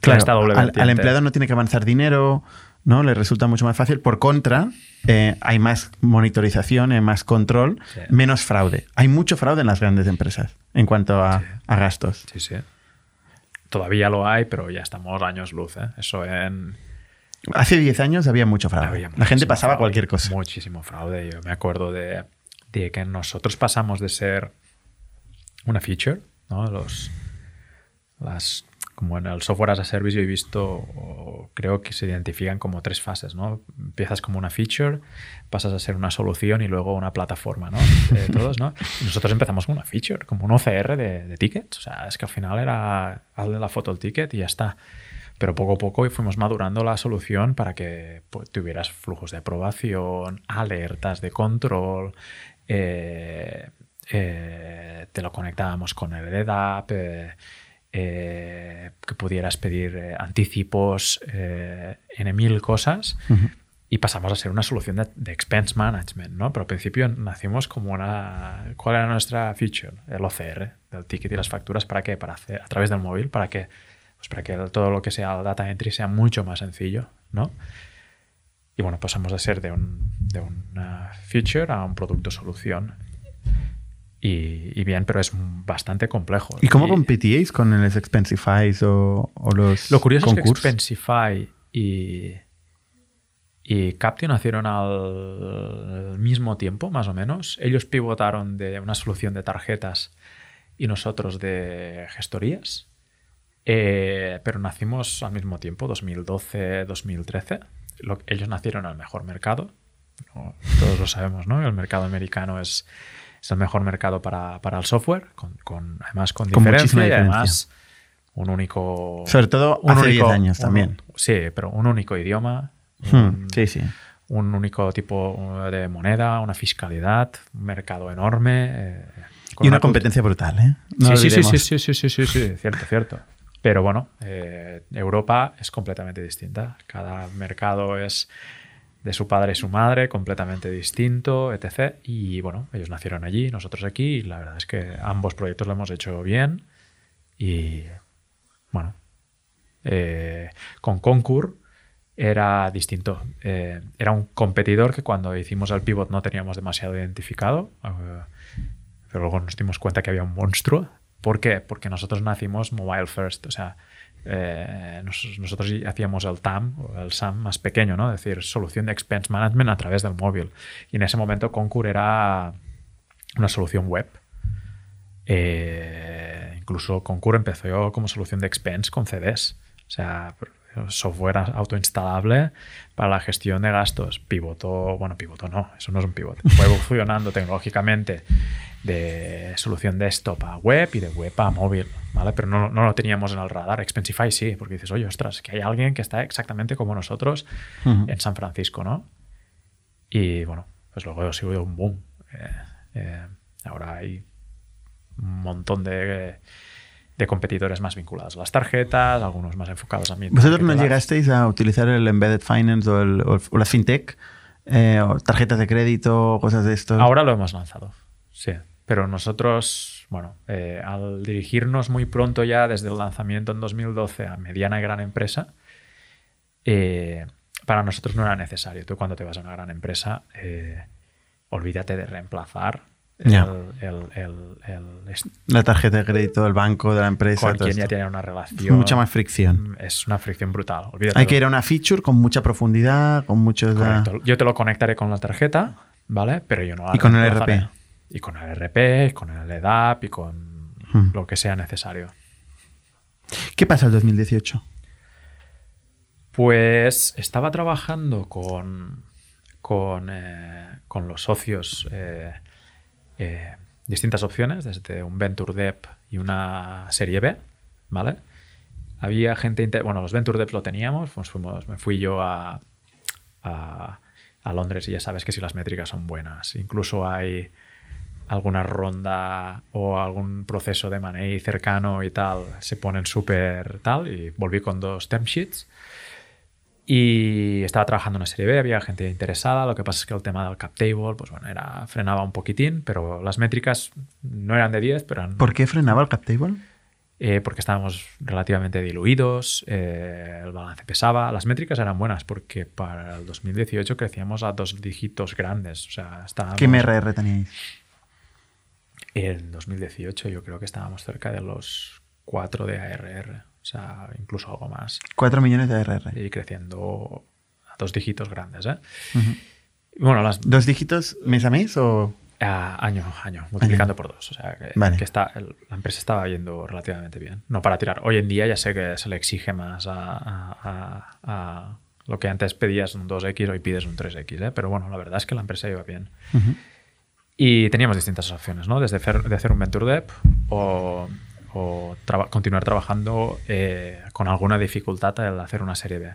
Claro, al, empleado no tiene que avanzar dinero, ¿no? Le resulta mucho más fácil. Por contra, eh, hay más monitorización, hay más control, Sí. menos fraude. Hay mucho fraude en las grandes empresas en cuanto a, Sí. a gastos. Sí, sí. Todavía lo hay, pero ya estamos años luz, ¿eh? Eso en... Hace 10 años había mucho fraude. Había la gente pasaba fraude, cualquier cosa. Muchísimo fraude. Yo me acuerdo de, de que nosotros pasamos de ser una feature, ¿no? Los, las, como en el software as a service yo he visto, creo que se identifican como tres fases, ¿no? Empiezas como una feature, pasas a ser una solución y luego una plataforma, ¿no? De todos, ¿no? Y nosotros empezamos como una feature, como un OCR de, de tickets. O sea, es que al final era hazle la foto al ticket y ya está. Pero poco a poco fuimos madurando la solución para que pues, tuvieras flujos de aprobación, alertas de control, eh, eh, te lo conectábamos con el EDAP, eh, que pudieras pedir anticipos en mil cosas y pasamos a ser una solución de, de expense management, ¿no? Pero al principio nacimos como una... ¿Cuál era nuestra feature? El OCR, del ticket y las facturas, ¿para qué? Para hacer, a través del móvil, ¿para qué? Pues para que todo lo que sea el data entry sea mucho más sencillo, ¿no? Y bueno, pasamos de ser de, un, de una feature a un producto solución. Y, y bien, pero es bastante complejo. ¿Y cómo competíais con los Expensifys o, o los Lo curioso concursos? es que Expensify y, y Captio nacieron al mismo tiempo, más o menos. Ellos pivotaron de una solución de tarjetas y nosotros de gestorías. Eh, pero nacimos al mismo tiempo, 2012-2013. Lo- ellos nacieron al mejor mercado. ¿no? Todos lo sabemos, ¿no? El mercado americano es, es el mejor mercado para, para el software, con, con- además con Con diferencia, y además un único... Sobre todo un hace único- 10 años un- también. Sí, pero un único idioma. Hmm, un- sí, sí. un único tipo de moneda, una fiscalidad, un mercado enorme. eh, Y una competencia brutal, ¿eh? No sí, sí, sí, sí, sí, sí, sí, cierto, cierto. Pero bueno, eh, Europa es completamente distinta. Cada mercado es de su padre y su madre, completamente distinto, etc. Y bueno, ellos nacieron allí, nosotros aquí, y la verdad es que ambos proyectos lo hemos hecho bien. Y bueno, Eh, con Concur era distinto. Eh, era un competidor que cuando hicimos el pivot no teníamos demasiado identificado, pero luego nos dimos cuenta que había un monstruo. ¿Por qué? Porque nosotros nacimos mobile first, o sea, eh, nos- nosotros hacíamos el TAM, el SAM más pequeño, ¿no? Es decir, solución de expense management a través del móvil. Y en ese momento Concur era una solución web. Eh, incluso Concur empezó como solución de expense con CDs. O sea, software autoinstalable para la gestión de gastos. Pivotó, bueno, pivotó no, eso no es un pivot. Fue evolucionando <laughs> tecnológicamente de solución desktop a web y de web a móvil, ¿vale? Pero no, no lo teníamos en el radar. Expensify sí, porque dices, oye, ostras, que hay alguien que está exactamente como nosotros en San Francisco, ¿no? Y bueno, pues luego ha sido un boom. Eh, eh, ahora hay un montón de, de competidores más vinculados a las tarjetas, algunos más enfocados a mí. ¿Vosotros no llegasteis a utilizar el embedded finance o, el, o, el- o la fintech? Eh, o tarjetas de crédito, cosas de esto. Ahora lo hemos lanzado, sí. Pero nosotros, bueno, eh, al dirigirnos muy pronto ya desde el lanzamiento en 2012 a mediana y gran empresa, eh, para nosotros no era necesario. Tú cuando te vas a una gran empresa, eh, olvídate de reemplazar el, La tarjeta de crédito del banco, de la empresa. con todo quien ya tiene una relación. Mucha más fricción. Es una fricción brutal. Olvídate Hay que ir a una feature con mucha profundidad, con Correcto. Yo te lo conectaré con la tarjeta, ¿vale? Pero yo no la Y con el. RP. Y con el RP, y con el EDAP y con Hmm. lo que sea necesario. ¿Qué pasa el 2018? Pues estaba trabajando con, con, eh, con los socios eh, eh, distintas opciones, desde un Venture Dev y una serie B, ¿vale? Había gente, bueno, los Venture Devs lo teníamos, pues fuimos, me fui yo a, a, a Londres y ya sabes que si las métricas son buenas, incluso hay alguna ronda o algún proceso de money cercano y tal, se ponen súper tal y volví con dos term sheets y estaba trabajando en una serie B, había gente interesada, lo que pasa es que el tema del cap table, pues bueno, era, frenaba un poquitín, pero las métricas no eran de 10, pero eran ¿Por qué frenaba el cap table? eh, porque estábamos relativamente diluidos, eh, el balance pesaba, las métricas eran buenas porque para el 2018 crecíamos a dos dígitos grandes, o sea, estábamos... ¿Qué MRR teníais? En 2018 yo creo que estábamos cerca de los 4 de ARR, o sea, incluso algo más. 4 millones de ARR. Y creciendo a dos dígitos grandes, ¿eh? Y Bueno, las, ¿Dos dígitos mes a mes o...? a año a año, multiplicando por dos. O sea, que, Vale. que está, el- la empresa estaba yendo relativamente bien. No para tirar. Hoy en día ya sé que se le exige más a, a- a- a lo que antes pedías un 2X, hoy pides un 3X, ¿eh? Pero bueno, la verdad es que la empresa iba bien. Ujú. Y teníamos distintas opciones, ¿no? Desde de hacer un Venture Dev o, o continuar trabajando eh, con alguna dificultad al hacer una serie B.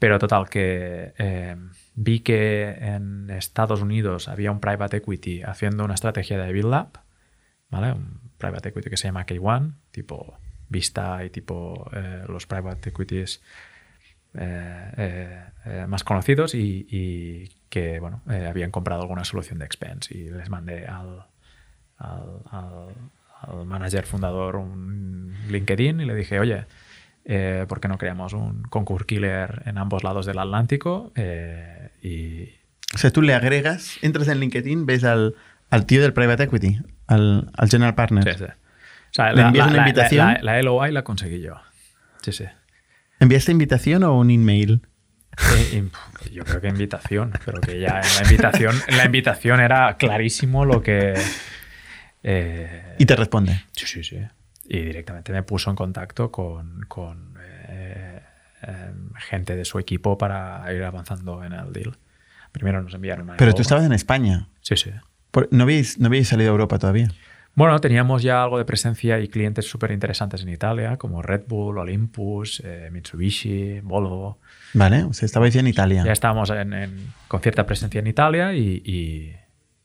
Pero total, que eh, vi que en Estados Unidos había un private equity haciendo una estrategia de Build Up, ¿vale? Un private equity que se llama K1, tipo Vista y tipo eh, los private equities eh, eh, eh, más conocidos y, y que bueno habían comprado alguna solución de expense y les mandé al, al, al- al manager fundador un LinkedIn y le dije oye eh, ¿por qué no creamos un concurso killer en ambos lados del Atlántico? Eh, y O sea, tú le agregas, entras en LinkedIn, ves al, al tío del private equity, al, al general partner. sí, sí. O sea, ¿Le envías una invitación? La, la LOI la conseguí yo. Sí, sí. ¿Enviaste invitación o un email? Eh, im- yo creo que invitación, pero que ya en la invitación, en la invitación era clarísimo lo que. eh, Y te responde. sí, sí, sí. Y directamente me puso en contacto con, con, eh, eh, gente de su equipo para ir avanzando en el deal. Primero nos enviaron una Pero tú estabas en España. Sí, sí. ¿No habéis, no habéis salido a Europa todavía? Bueno, teníamos ya algo de presencia y clientes súper interesantes en Italia, como Red Bull, Olympus, eh, Mitsubishi, Volvo. Vale, o sea, estabais ya en Italia. Ya estábamos en- en- con cierta presencia en Italia y, y-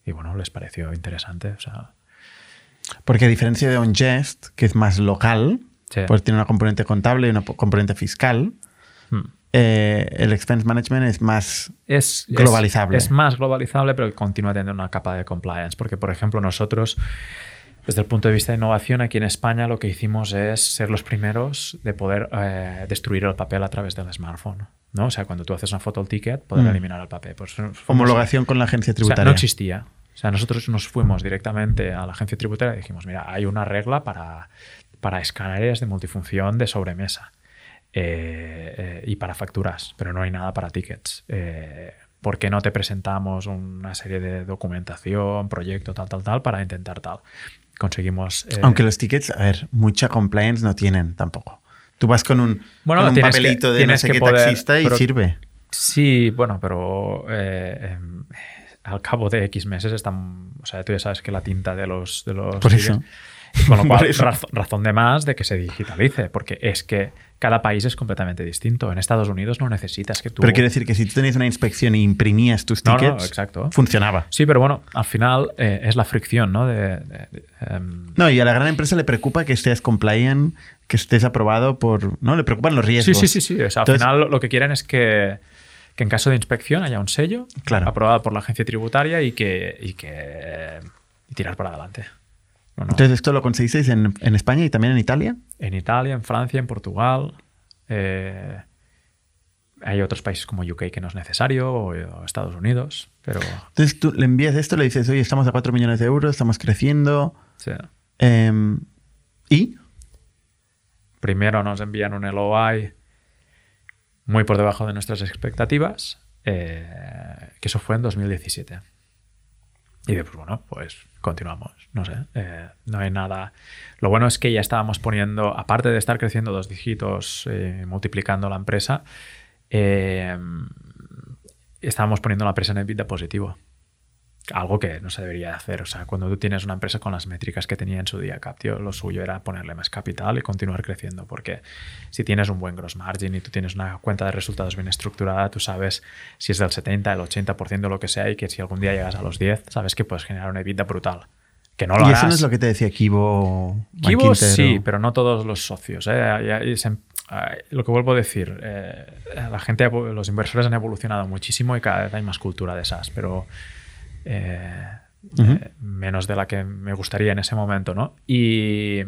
y, bueno, les pareció interesante. O sea, Porque a diferencia de OnJest, que es más local, Sí. pues tiene una componente contable y una po- componente fiscal, hmm. eh, el expense management es más... es, es- Globalizable. Es, más globalizable, pero continúa teniendo una capa de compliance. Porque, por ejemplo, nosotros Desde el punto de vista de innovación, aquí en España lo que hicimos es ser los primeros de poder eh, destruir el papel a través del smartphone. ¿no? O sea, cuando tú haces una foto al ticket, poder Mm. eliminar el papel. Pues, Homologación con la agencia o sea, tributaria. no existía. O sea, nosotros nos fuimos directamente a la agencia tributaria y dijimos, mira, hay una regla para, para escáneres de multifunción de sobremesa eh, eh, y para facturas, pero no hay nada para tickets. Eh, ¿Por qué no te presentamos una serie de documentación, proyecto, tal, tal, tal, para intentar tal? Conseguimos... eh, Aunque los tickets, a ver, mucha compliance no tienen tampoco. Tú vas con un, Bueno, con un que- papelito de no sé que qué poder- taxista y pero- sirve. Sí, bueno, pero eh, em, al cabo de X meses están. O sea, tú ya sabes que la tinta de los. De los Por tickets- eso. <laughs> Con lo cual, razo- razón de más de que se digitalice, porque es que cada país es completamente distinto. En Estados Unidos no necesitas que tú. Pero quiero decir que si tú tenías una inspección y imprimías tus No, no, tickets, exacto. funcionaba. Sí, pero bueno, al final eh, es la fricción, ¿no? De, de- de, em, No, y a la gran empresa le preocupa que estés compliant, que estés aprobado por... No, le preocupan los riesgos. Sí, sí, sí, sí. O sea, al Entonces- final lo- lo que quieren es que, que en caso de inspección haya un sello Claro. aprobado por la agencia tributaria y que, y que y tirar para adelante. No, no. Entonces, ¿esto lo conseguisteis en, en España y también en Italia? en Italia, en Francia, en Portugal. eh, hay otros países como UK que no es necesario, o, Estados Unidos, pero Entonces tú le envías esto, le dices, oye, estamos a 4 millones de euros, estamos creciendo. sí. em, ¿Y? primero nos envían un LOI muy por debajo de nuestras expectativas, eh, que eso fue en 2017. Y después, bueno, pues continuamos. No sé, eh, no hay nada. Lo bueno es que ya estábamos poniendo, aparte de estar creciendo dos dígitos, eh, multiplicando la empresa, eh, estábamos poniendo la empresa en EBITDA positivo. Algo que no se debería hacer. O sea, cuando tú tienes una empresa con las métricas que tenía en su día Captio, lo suyo era ponerle más capital y continuar creciendo. Porque si tienes un buen gross margin y tú tienes una cuenta de resultados bien estructurada, tú sabes si es del 70, el 80% lo que sea y que si algún día llegas a los 10, sabes que puedes generar una EBITDA brutal. Que no lo y harás. eso no es lo que te decía Kibo. Kibo sí, pero no todos los socios. ¿eh? Lo que vuelvo a decir, eh, la gente, los inversores han evolucionado muchísimo y cada vez hay más cultura de SaaS, pero eh, eh, menos de la que me gustaría en ese momento, ¿no? Y,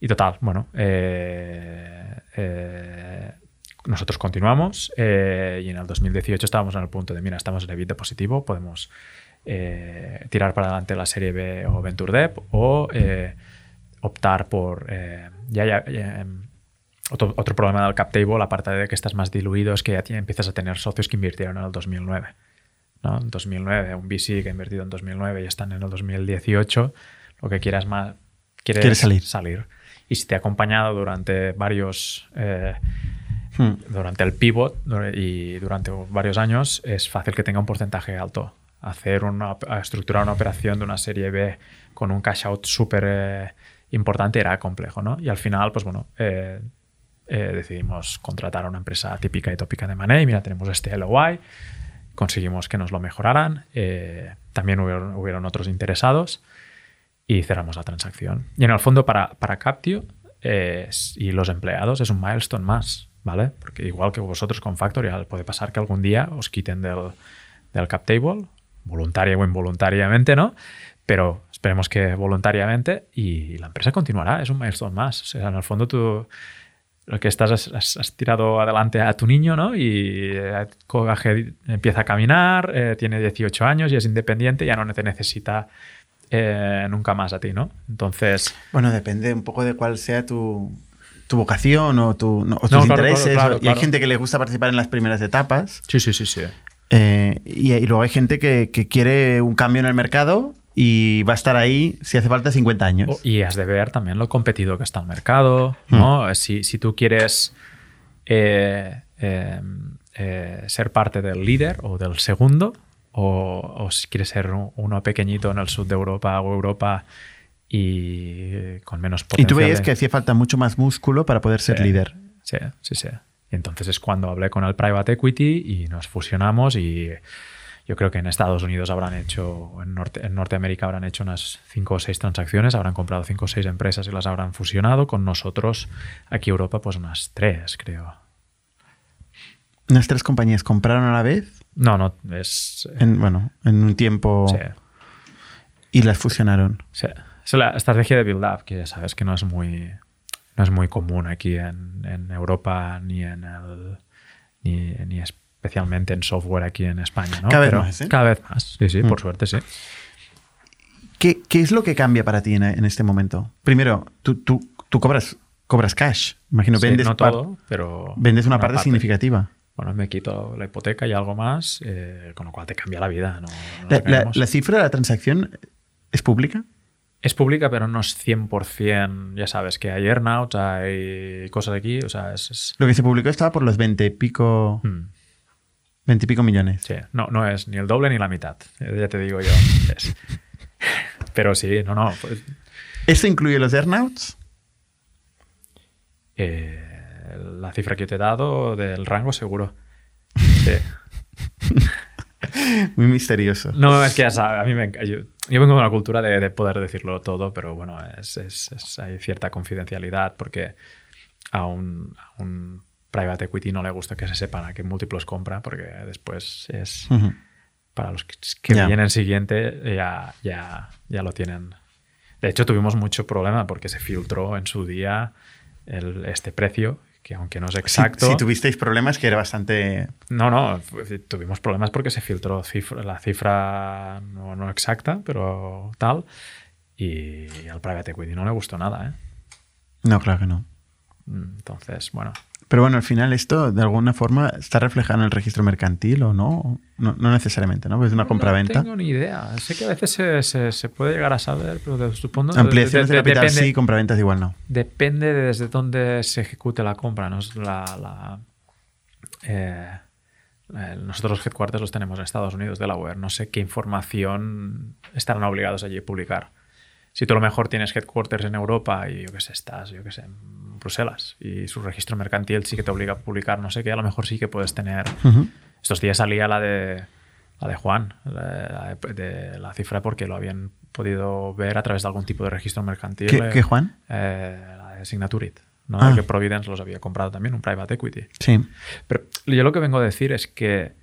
y total, bueno, eh, nosotros continuamos y en el 2018 estábamos en el punto de, mira, estamos en EBITDA positivo, podemos tirar para adelante la serie B o Venture Dev o optar por... ya, ya, ya, em, otro, otro problema del cap table, aparte de que estás más diluido, es que ya empiezas a tener socios que invirtieron en el 2009. ¿No? En 2009, un VC que ha invertido en 2009 y están en el 2018, lo que quieras más... Quieres Quieres salir. salir. Y si te ha acompañado durante varios... eh, Hmm. durante el pivot y durante varios años es fácil que tenga un porcentaje alto. Hacer una, estructurar una operación de una serie B con un cash out súper eh, importante era complejo, ¿no? Y al final, pues bueno, eh, eh, decidimos contratar a una empresa típica y tópica de Money. Mira, tenemos este LOI, conseguimos que nos lo mejoraran. eh, también hubieron, hubieron otros interesados y cerramos la transacción. Y en el fondo, para, para Captio eh, y los empleados es un milestone más, ¿vale? Porque igual que vosotros con Factorial, puede pasar que algún día os quiten del, del cap table, voluntaria o involuntariamente, ¿no? Pero esperemos que voluntariamente y la empresa continuará, es un milestone más. O sea, en el fondo tú lo que estás has, tirado adelante a tu niño, ¿no? Y eh, coge- empieza a caminar, eh, tiene 18 años y es independiente, ya no te necesita eh, nunca más a ti, ¿no? Entonces, Bueno, depende un poco de cuál sea tu, tu vocación o, tu, no, o tus No, claro, intereses. claro, claro, y hay gente que le gusta participar en las primeras etapas. sí, sí, sí, sí. y, y luego hay gente que, que quiere un cambio en el mercado y va a estar ahí si hace falta 50 años. O- Y has de ver también lo competido que está el mercado, ¿no? Si, si tú quieres eh, eh, eh, ser parte del líder o del segundo, o, o si quieres ser un- uno pequeñito en el sur de Europa o Europa y con menos y potencial. tú veías que hacía falta mucho más músculo para poder ser Sí, líder. Sí, sí, sí. Y entonces es cuando hablé con el Private Equity y nos fusionamos y yo creo que en Estados Unidos habrán hecho, en, Norte, en Norteamérica habrán hecho unas cinco o seis transacciones, habrán comprado cinco o seis empresas y las habrán fusionado. Con nosotros, aquí Europa, pues unas tres, creo. Las tres compañías compraron a la vez, No, no, es... en, bueno, en un tiempo sí, y las fusionaron. sí, Es la estrategia de build-up, que ya sabes que no es muy, no es muy común aquí en, en Europa ni en el, ni, ni especialmente en software aquí en España. ¿no? Cada vez Pero más, ¿eh? Cada vez más, sí, sí, por Mm. suerte, sí. ¿Qué, qué es lo que cambia para ti en, en este momento? Primero, tú, tú, tú cobras, cobras cash. Imagino, Sí, vendes, no todo, pero... vendes una, parte, significativa. Bueno, me quito la hipoteca y algo más, eh, con lo cual te cambia la vida. No, no La, la- la cifra de la transacción es pública? Es pública, pero no es 100%. Ya sabes que hay earnouts, hay cosas aquí. O sea, es. es- Lo que se publicó estaba por los 20 y pico, Mm, 20 y pico millones. sí, no, no es ni el doble ni la mitad. Ya te digo yo. Es- <laughs> Pero sí, no, no. pues, ¿Esto incluye los earnouts? eh, la cifra que yo te he dado del rango, seguro. Sí. <laughs> Muy misterioso. No, es que ya sabes, a mí me yo, yo vengo de una cultura de, de poder decirlo todo, pero bueno, es, es- es- hay cierta confidencialidad porque a un, a un private equity no le gusta que se sepan a qué múltiplos compra porque después es Ujú. para los que, que Ya. vienen siguiente ya, ya, ya lo tienen. De hecho, tuvimos mucho problema porque se filtró en su día el- este precio, que aunque no es Si- exacto... Si, tuvisteis problemas, que era bastante. No, no, tuvimos problemas porque se filtró cifra- la cifra no, no exacta, pero tal. Y al private equity no le gustó nada, ¿eh? No, claro que no. Mm, Entonces, bueno. Pero bueno, al final esto de alguna forma está reflejado en el registro mercantil o no. No, no necesariamente, ¿no? Pues es una compraventa. No tengo ni idea. Sé que a veces se, se- se puede llegar a saber, pero de- supongo... Ampliaciones de, de- de- capital depende, sí, compraventas igual no. depende de desde dónde se ejecute la compra. ¿no? La, la- eh, nosotros los headquarters los tenemos en Estados Unidos, Delaware. No sé qué información estarán obligados allí a publicar. Si tú a lo mejor tienes headquarters en Europa y yo qué sé, estás, yo qué sé, Bruselas y su registro mercantil sí que te obliga a publicar no sé qué, a lo mejor sí que puedes tener... Estos días salía la de, la de Juan, la, de, de la cifra porque lo habían podido ver a través de algún tipo de registro mercantil. ¿Qué, eh, qué, Juan? eh, la de Signaturit, ¿no? Ah. Que Providence los había comprado también, un private equity. Sí. Pero yo lo que vengo a decir es que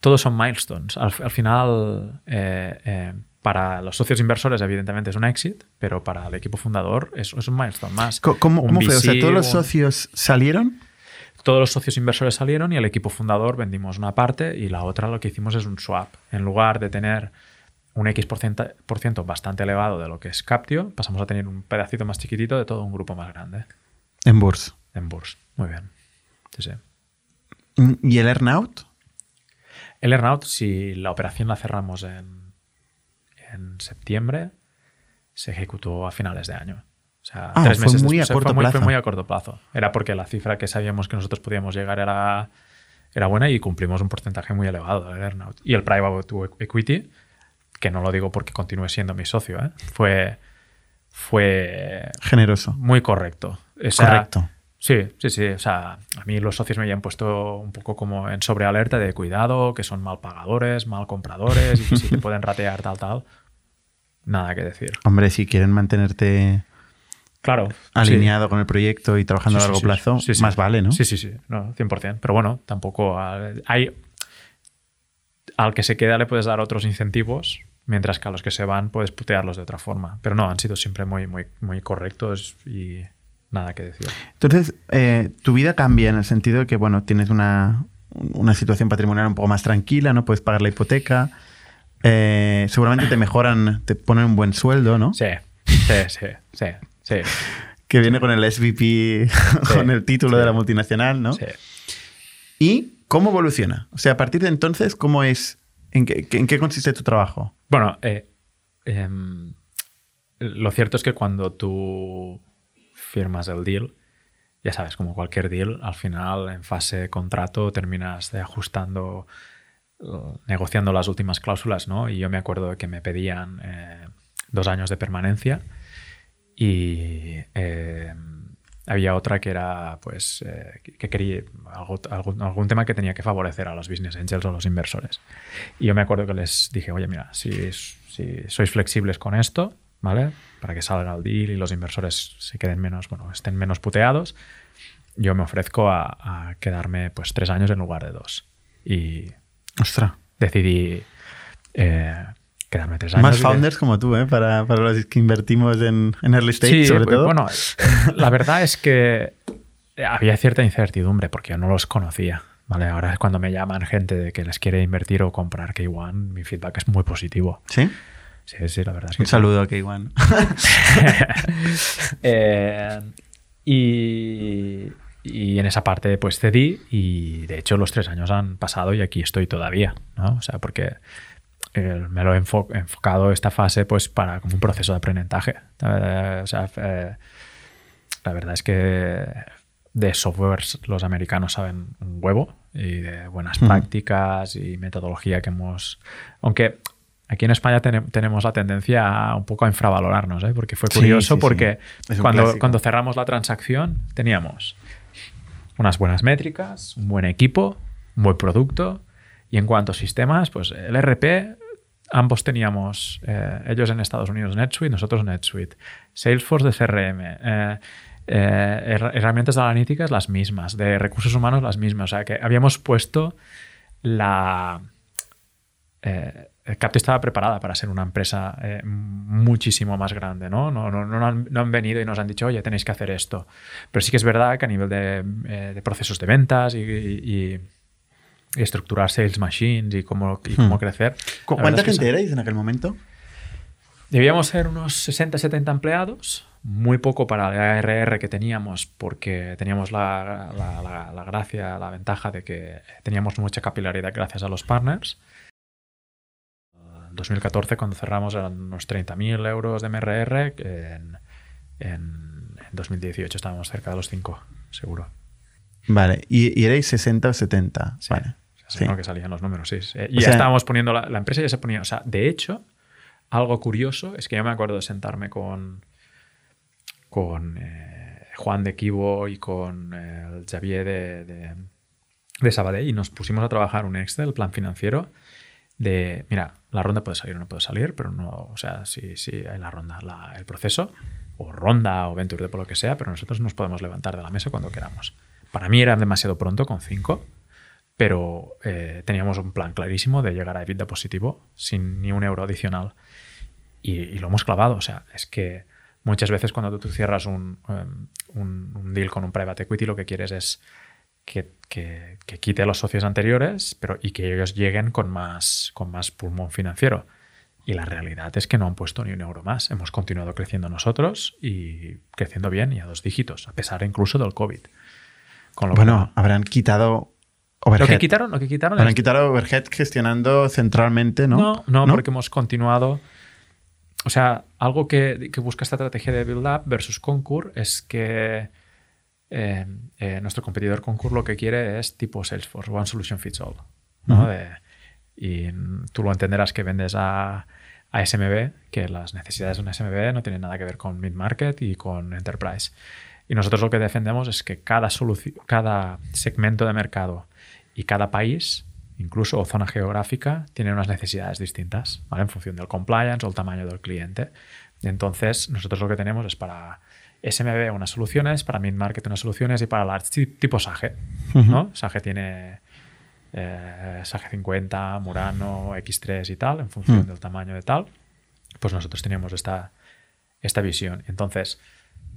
todos son milestones. Al, al final, eh, eh, para los socios inversores, evidentemente es un exit, pero para el equipo fundador es, es un milestone más. ¿Cómo, Un cómo fue? O sea, ¿todos los un- socios salieron? todos los socios inversores salieron y el equipo fundador vendimos una parte y la otra lo que hicimos es un swap. En lugar de tener un X por ciento, bastante elevado de lo que es Captio, pasamos a tener un pedacito más chiquitito de todo un grupo más grande En Burs. en Burs. Muy bien. Sí, sí. ¿Y el earnout? El earnout, si la operación la cerramos en, en septiembre, se ejecutó a finales de año. O sea, Ah, tres fue meses muy a después. corto fue, muy, fue plazo. muy a corto plazo. Era porque la cifra que sabíamos que nosotros podíamos llegar era, era buena y cumplimos un porcentaje muy elevado del earnout. Y el private equity, que no lo digo porque continúe siendo mi socio, ¿eh? fue, fue Generoso. muy correcto. O sea, Correcto. Sí, sí, sí. O sea, a mí los socios me habían puesto un poco como en sobrealerta de cuidado, que son mal pagadores, mal compradores y que si te <laughs> pueden ratear tal, tal. Nada que decir. Hombre, si quieren mantenerte Claro. alineado con el proyecto y trabajando a largo plazo, Sí, más vale, ¿no? Sí, sí, sí. No, 100%. Pero bueno, tampoco hay... hay- Al que se queda le puedes dar otros incentivos, mientras que a los que se van puedes putearlos de otra forma. Pero no, han sido siempre muy, muy, muy correctos y nada que decir. Entonces, eh, tu vida cambia en el sentido de que, bueno, tienes una, una situación patrimonial un poco más tranquila, ¿no? Puedes pagar la hipoteca. Eh, seguramente te mejoran, te ponen un buen sueldo, ¿no? Sí, sí, sí, sí, sí. Que viene con el SVP, <laughs> con el título sí. de la multinacional, ¿no? sí. ¿Y cómo evoluciona? O sea, a partir de entonces, ¿cómo es? ¿En qué, en qué consiste tu trabajo? Bueno, eh, em, lo cierto es que cuando tú firmas el deal, ya sabes, como cualquier deal, al final en fase de contrato terminas de ajustando, negociando las últimas cláusulas, ¿no? Y yo me acuerdo que me pedían eh, dos años de permanencia y eh, había otra que era, pues, eh, que quería algo- algún, algún tema que tenía que favorecer a los business angels o los inversores. Y yo me acuerdo que les dije, oye, mira, si, si sois flexibles con esto, ¿vale? Para que salga el deal y los inversores se queden menos, bueno, estén menos puteados, yo me ofrezco a, a quedarme pues tres años en lugar de dos. Y Ostras. decidí eh, quedarme tres años. Más founders como tú, ¿eh? Para, para los que invertimos en, en early stage, Sí, sobre pues, todo. bueno, <laughs> la verdad es que había cierta incertidumbre porque yo no los conocía. Vale, ahora es cuando me llaman gente de que les quiere invertir o comprar K1, mi feedback es muy positivo. ¿Sí? Sí, sí, la verdad es que Un sí. saludo a K1. <laughs> Eh, y, y en esa parte pues cedí y de hecho los tres años han pasado y aquí estoy todavía, ¿no? O sea, porque eh, me lo he enfo- enfocado esta fase pues para como un proceso de aprendizaje. Eh, o sea, eh, la verdad es que de softwares los americanos saben un huevo y de buenas prácticas y metodología que hemos... Aunque aquí en España tene- tenemos la tendencia a un poco a infravalorarnos, ¿eh? porque fue curioso sí, sí. porque cuando, cuando cerramos la transacción teníamos unas buenas métricas, un buen equipo, un buen producto. Y en cuanto a sistemas, pues el RP, ambos teníamos, eh, ellos en Estados Unidos NetSuite, nosotros NetSuite, Salesforce de CRM, eh, eh, her- herramientas analíticas las mismas, de recursos humanos las mismas, o sea que habíamos puesto la... Capti estaba preparada para ser una empresa eh, muchísimo más grande, ¿no? No, no, no han, no han venido y nos han dicho, oye, tenéis que hacer esto. Pero sí que es verdad que a nivel de, eh, de procesos de ventas y, y- y estructurar sales machines y cómo, y cómo Hmm. crecer. ¿Cu- la verdad ¿Cuánta es que gente erais en aquel momento? Debíamos ser unos 60, 70 empleados, muy poco para la ARR que teníamos, porque teníamos la, la- la- la gracia, la ventaja de que teníamos mucha capilaridad gracias a los partners. En 2014, cuando cerramos, eran unos 30.000 euros de MRR. En, en- en 2018 estábamos cerca de los 5, seguro. Vale, y, y erais 60 o 70. Sí. Vale. Sí, Sí. ¿no? que salían los números, sí. sí. Y O ya sea- estábamos poniendo, la, la empresa ya se ponía, o sea, de hecho, algo curioso es que yo me acuerdo de sentarme con, con eh, Juan de Kibo y con eh, el Xavier de, de, de Sabadell y nos pusimos a trabajar un Excel, plan financiero, de, mira, la ronda puede salir o no puede salir, pero no, o sea, sí, sí, hay la ronda, el proceso, o ronda o venture por lo que sea, pero nosotros nos podemos levantar de la mesa cuando queramos. Para mí era demasiado pronto con 5, pero eh, teníamos un plan clarísimo de llegar a EBITDA positivo sin ni un euro adicional. Y, lo hemos clavado. O sea, es que muchas veces cuando tú cierras un, un- un deal con un private equity, lo que quieres es que, que- que quite a los socios anteriores pero, y que ellos lleguen con más, con más pulmón financiero. Y la realidad es que no han puesto ni un euro más. Hemos continuado creciendo nosotros y creciendo bien y a dos dígitos, a pesar incluso del COVID. Con lo Bueno, cual- habrán quitado lo overhead. que quitaron, lo que quitaron Habrán es- quitado overhead gestionando centralmente, ¿no? No, no, porque hemos continuado. O sea, algo que, que busca esta estrategia de Build Up versus Concur es que eh, eh, nuestro competidor Concur lo que quiere es tipo Salesforce, One Solution Fits All. ¿no? Ujú. De- y tú lo entenderás que vendes a, a SMB, que las necesidades de un SMB no tienen nada que ver con mid-market y con enterprise. Y nosotros lo que defendemos es que cada, cada segmento de mercado y cada país, incluso o zona geográfica, tiene unas necesidades distintas, ¿vale? En función del compliance o el tamaño del cliente. Entonces, nosotros lo que tenemos es para SMB unas soluciones, para mid-market unas soluciones y para large ti- tipo SAGE, ¿no? SAGE tiene eh, SAGE 50, Murano, X3 y tal, en función Mm. del tamaño de tal. Pues nosotros teníamos esta, esta visión. Entonces,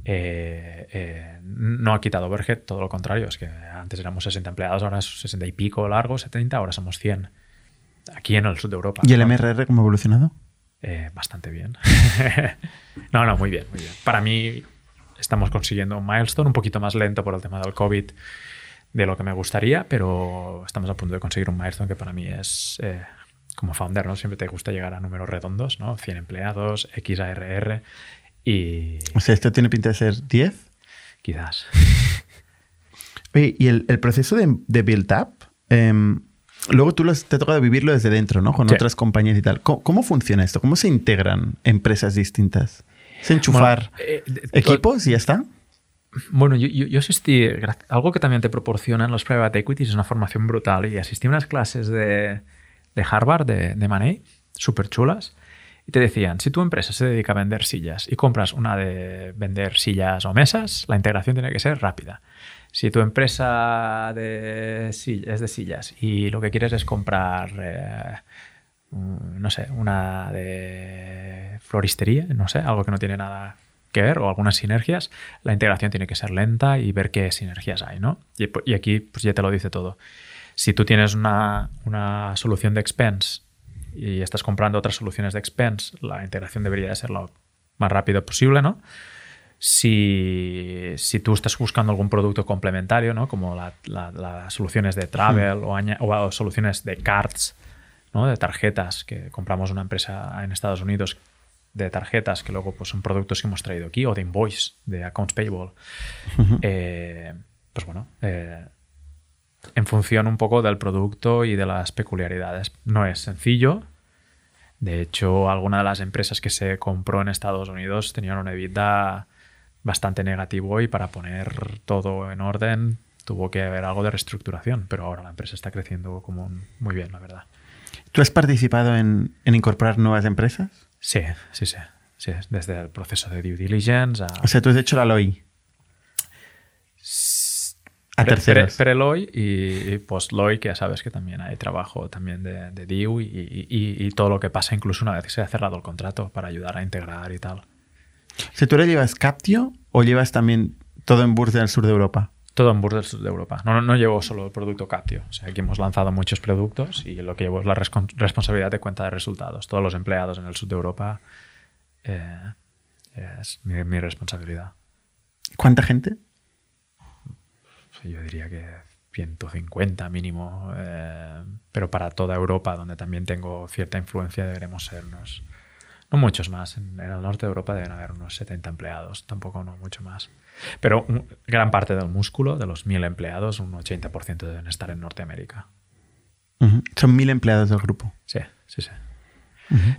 eh, eh, no ha quitado overhead, todo lo contrario, es que antes éramos 60 empleados, ahora es 60 y pico largo, 70, ahora somos 100. Aquí en el sur de Europa. ¿Y el. MRR cómo ha evolucionado? Eh, bastante bien. <laughs> no, no, muy bien, muy bien. Para mí estamos consiguiendo un milestone un poquito más lento por el tema del COVID de lo que me gustaría, pero estamos a punto de conseguir un milestone que para mí es, eh, como founder, ¿no? Siempre te gusta llegar a números redondos, ¿no? 100 empleados, XARR y O sea, esto tiene pinta de ser 10. quizás. <laughs> Oye, y el, el proceso de, de build up, em, luego tú los- te ha tocado vivirlo desde dentro, ¿no? Con Sí. otras compañías y tal. ¿Cómo, cómo funciona esto? ¿Cómo se integran empresas distintas? ¿Es enchufar Bueno, eh, equipos y ya está? Bueno, yo, yo, yo asistí, algo que también te proporcionan los private equities es una formación brutal y asistí a unas clases de, de Harvard, de, de Money, súper chulas, y te decían, si tu empresa se dedica a vender sillas y compras una de vender sillas o mesas, la integración tiene que ser rápida. Si tu empresa de es de sillas y lo que quieres es comprar eh, no sé, una de floristería, no sé, algo que no tiene nada que ver o algunas sinergias, la integración tiene que ser lenta y ver qué sinergias hay, ¿no? Y, aquí pues ya te lo dice todo. Si tú tienes una, una, solución de expense y estás comprando otras soluciones de expense, la integración debería de ser lo más rápido posible, ¿no? Si, si tú estás buscando algún producto complementario, ¿no? Como las soluciones de travel o, o, soluciones de cards, ¿no? De tarjetas que compramos una empresa en Estados Unidos de tarjetas que luego pues, son productos que hemos traído aquí o de invoice, de accounts payable. Eh, pues bueno, eh, en función un poco del producto y de las peculiaridades. No es sencillo. De hecho, alguna de las empresas que se compró en Estados Unidos tenían una EBITDA bastante negativo y para poner todo en orden tuvo que haber algo de reestructuración, pero ahora la empresa está creciendo como muy bien, la verdad. ¿Tú has participado en, en incorporar nuevas empresas? Sí, sí, sí. sí desde el proceso de due diligence a... O sea, tú has hecho la LOI. A terceros. Pre-LOI y, post-LOI, que ya sabes que también hay trabajo también de, de DIU y, todo lo que pasa incluso una vez que se ha cerrado el contrato para ayudar a integrar y tal. Sea, ¿tú le llevas Captio o llevas también todo en Burs del sur de Europa? Todo en sur de Europa. No, no, llevo solo el producto Captio. O sea, aquí hemos lanzado muchos productos y lo que llevo es la responsabilidad de cuenta de resultados. Todos los empleados en el sur de Europa eh, es mi, responsabilidad. ¿Cuánta gente? Yo diría que 150 mínimo, eh, pero para toda Europa, donde también tengo cierta influencia, deberemos ser unos, no muchos más. En, en el norte de Europa deben haber unos 70 empleados, tampoco no mucho más. Pero gran parte del músculo, de los mil empleados, un 80% deben estar en Norteamérica. Son mil empleados del grupo. Sí, sí, sí.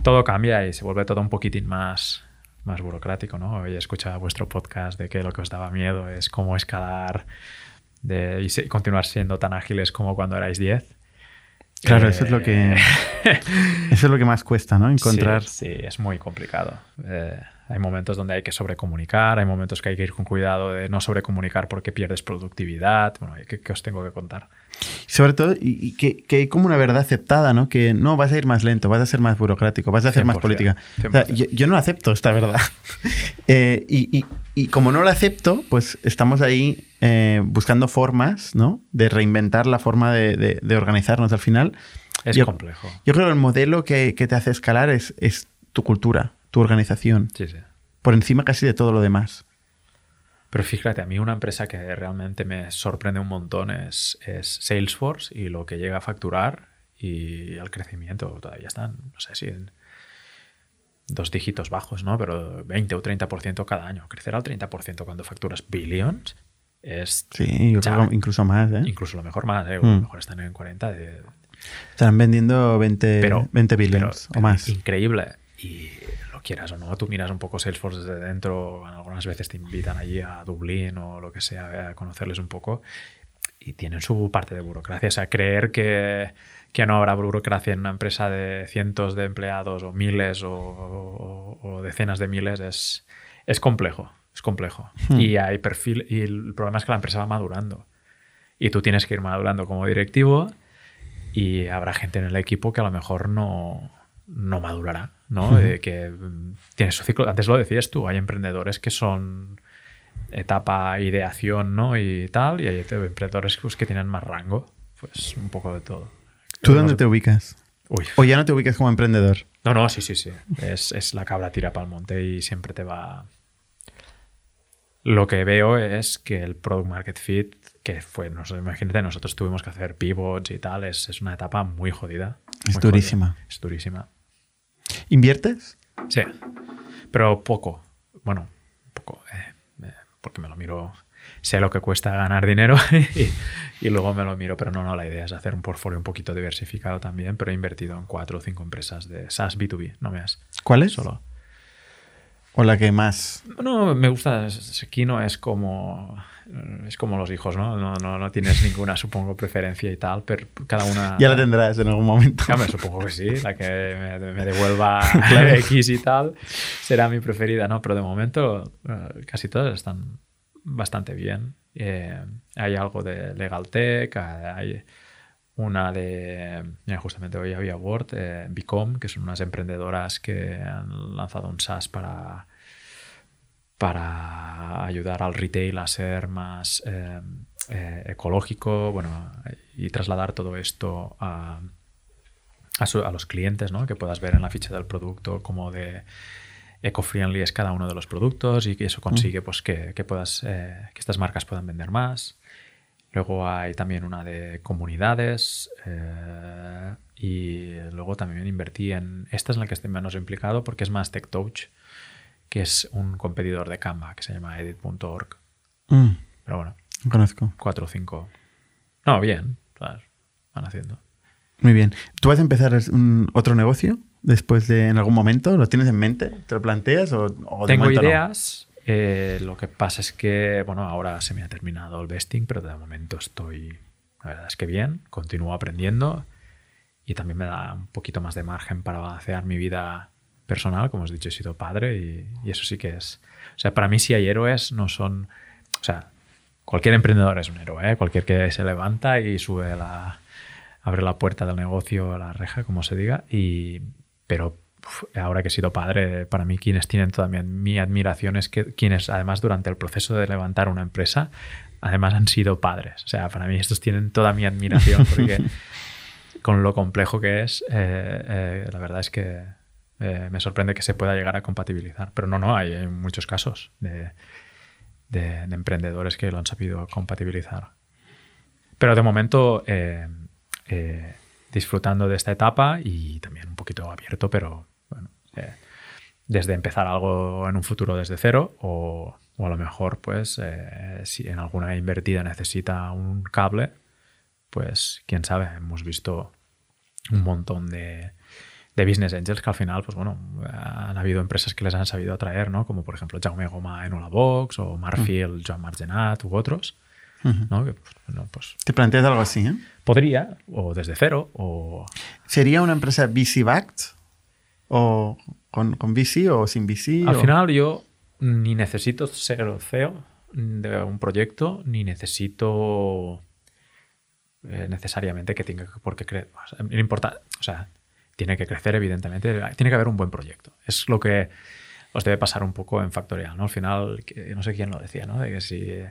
Todo cambia y se vuelve todo un poquitín más, más burocrático, ¿no? Hoy he escuchado vuestro podcast de que lo que os daba miedo es cómo escalar de, y continuar siendo tan ágiles como cuando erais 10. Claro, eso es lo que eh, <laughs> eso es lo que más cuesta, ¿no? Encontrar. Sí, es muy complicado. Eh, hay momentos donde hay que sobrecomunicar, hay momentos que hay que ir con cuidado de no sobrecomunicar porque pierdes productividad. Bueno, ¿qué, os tengo que contar? Sobre todo, y, que, hay como una verdad aceptada, ¿no? Que no, vas a ir más lento, vas a ser más burocrático, vas a hacer más política. yo, no acepto esta verdad. <laughs> Eh, y, como no la acepto, pues estamos ahí eh, buscando formas, ¿no? De reinventar la forma de, organizarnos al final. Es complejo. Yo creo que el modelo que, te hace escalar es, es tu cultura tu organización. Sí, sí. Por encima casi de todo lo demás. Pero fíjate, a mí una empresa que realmente me sorprende un montón es, Salesforce y lo que llega a facturar y el crecimiento. Todavía están, no sé si en dos dígitos bajos, ¿no? Pero 20 o 30% cada año. Crecer al 30% cuando facturas billions es... Sí, yo creo incluso más, ¿eh? Incluso lo mejor más, ¿eh? A lo mm. mejor están en 40. De... Están vendiendo 20, 20 billions o más. Increíble. Y quieras o no, tú miras un poco Salesforce desde dentro, algunas veces te invitan allí a Dublín o lo que sea, a conocerles un poco y tienen su parte de burocracia. O sea, creer que, que no habrá burocracia en una empresa de cientos de empleados o miles o, decenas de miles es, es complejo, es complejo. Hmm. Y hay perfil, y el problema es que la empresa va madurando. Y tú tienes que ir madurando como directivo y habrá gente en el equipo que a lo mejor no, no madurará, ¿no? que mm, tiene su ciclo. Antes lo decías tú, hay emprendedores que son etapa ideación, ¿no? Y tal, y hay emprendedores pues, que tienen más rango. Pues un poco de todo. ¿Tú dónde te ubicas? ¿O ya no te ubicas como emprendedor? No, no, sí, sí, sí. Es, es la cabra tira para el monte y siempre te va... Lo que veo es que el product market fit, que fue, no sé, imagínate, nosotros tuvimos que hacer pivots y tal, es, es una etapa muy jodida. Es durísima. Es durísima. ¿Inviertes? Sí, pero poco. Bueno, poco, eh, porque me lo miro, sé lo que cuesta ganar dinero <laughs> y, luego me lo miro, pero no, no, la idea es hacer un portfolio un poquito diversificado también, pero he invertido en cuatro o cinco empresas de SaaS B2B, no me has. ¿Cuáles? Solo. ¿O la que más? No, me gusta, Sekino es como eh, es como los hijos, ¿no? No, no, no tienes ninguna, supongo, preferencia y tal, pero cada una... Ya la tendrás en algún momento. Ya me supongo que sí, la que me, devuelva <laughs> <laughs> X y tal será mi preferida, ¿no? Pero de momento eh, casi todas están bastante bien. Eh, hay algo de Legal Tech, hay una de, justamente hoy había Word, eh, Bicom, que son unas emprendedoras que han lanzado un SaaS para, para ayudar al retail a ser más eh, eh, ecológico bueno, y trasladar todo esto a, a, los clientes, ¿no? que puedas ver en la ficha del producto como de eco-friendly es cada uno de los productos y que eso consigue pues, que, que puedas, que estas marcas puedan vender más. Luego hay también una de comunidades eh, y luego también invertí en... Esta es la que estoy menos implicado porque es más TechTouch, que es un competidor de Canva que se llama edit.org. Mm. Pero bueno. Conozco. Cuatro o cinco. No, bien. Van haciendo. Muy bien. ¿Tú vas a empezar un, otro negocio después de en algún momento? ¿Lo tienes en mente? ¿Te lo planteas o, Tengo ideas. Eh, lo que pasa es que, bueno, ahora se me ha terminado el vesting, pero de momento estoy, la verdad es que bien, continúo aprendiendo y también me da un poquito más de margen para balancear mi vida personal. Como os he dicho, he sido padre y, eso sí que es. O sea, para mí, si hay héroes, no son. O sea, cualquier emprendedor es un héroe, ¿eh? cualquier que se levanta y sube la. abre la puerta del negocio, la reja, como se diga, y. Pero ahora que he sido padre, para mí quienes tienen toda mi, admiración es que quienes además durante el proceso de levantar una empresa, además han sido padres. O sea, para mí estos tienen toda mi admiración porque <laughs> con lo complejo que es, eh, eh, la verdad es que eh, me sorprende que se pueda llegar a compatibilizar. Pero no, no, hay, muchos casos de, emprendedores que lo han sabido compatibilizar. Pero de momento disfrutando de esta etapa y también un poquito abierto, pero eh, desde empezar algo en un futuro desde cero o, a lo mejor pues eh, si en alguna invertida necesita un cable, pues quién sabe, hemos visto un montón de, de business angels que al final, pues bueno, han habido empresas que les han sabido atraer, ¿no? Como por ejemplo Jaume Goma en Box o Marfield, mm. Joan Margenat u otros. ¿no? Pues, pues, ¿Te planteas algo así? ¿eh? Podría, o desde cero, o... ¿Sería una empresa VC-backed? ¿O con, con VC o sin VC? Al final yo ni necesito ser CEO de un proyecto, ni necesito eh, necesariamente que tenga porque creer. importa, o sea, tiene que crecer, evidentemente. Tiene que haber un buen proyecto. Es lo que os debe pasar un poco en Factorial, ¿no? Al final, no sé quién lo decía, ¿no? De que si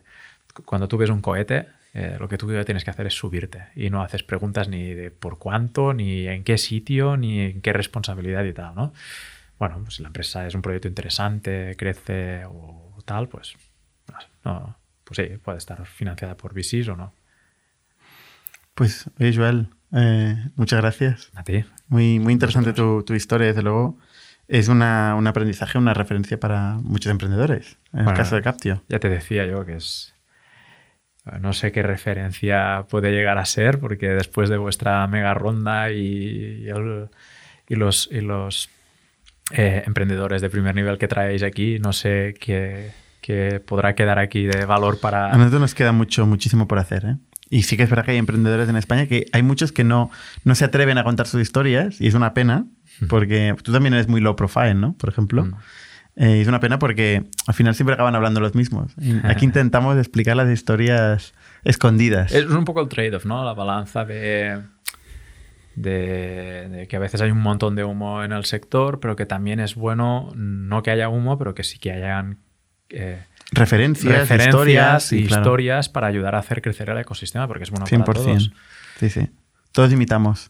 cuando tú ves un cohete, eh, lo que tú tienes que hacer es subirte y no haces preguntas ni de por cuánto, ni en qué sitio, ni en qué responsabilidad y tal, ¿no? Bueno, pues si la empresa es un proyecto interesante, crece o tal, pues, no, pues sí, puede estar financiada por VCs o no. Pues, Joel, eh, muchas gracias. A ti. Muy, muy interesante tu, tu, historia, desde luego. Es una, un aprendizaje, una referencia para muchos emprendedores, en el caso de Captio. Ya te decía yo que es no sé qué referencia puede llegar a ser, porque después de vuestra mega ronda y, y, los, y los eh, emprendedores de primer nivel que traéis aquí, no sé qué, podrá quedar aquí de valor para... A nosotros nos queda mucho, muchísimo por hacer. ¿eh? Y sí que es verdad que hay emprendedores en España que hay muchos que no, no se atreven a contar sus historias y es una pena, porque tú también eres muy low profile, ¿no? Por ejemplo. Mm. Eh, es una pena porque al final siempre acaban hablando los mismos. aquí <laughs> intentamos explicar las historias escondidas. Es un poco el trade-off, ¿no? La balanza de, de, que a veces hay un montón de humo en el sector, pero que también es bueno no que haya humo, pero que sí que hayan eh, referencias, historias, y historias para ayudar a hacer crecer el ecosistema, porque es bueno 100%. para todos. Sí, sí. Todos imitamos.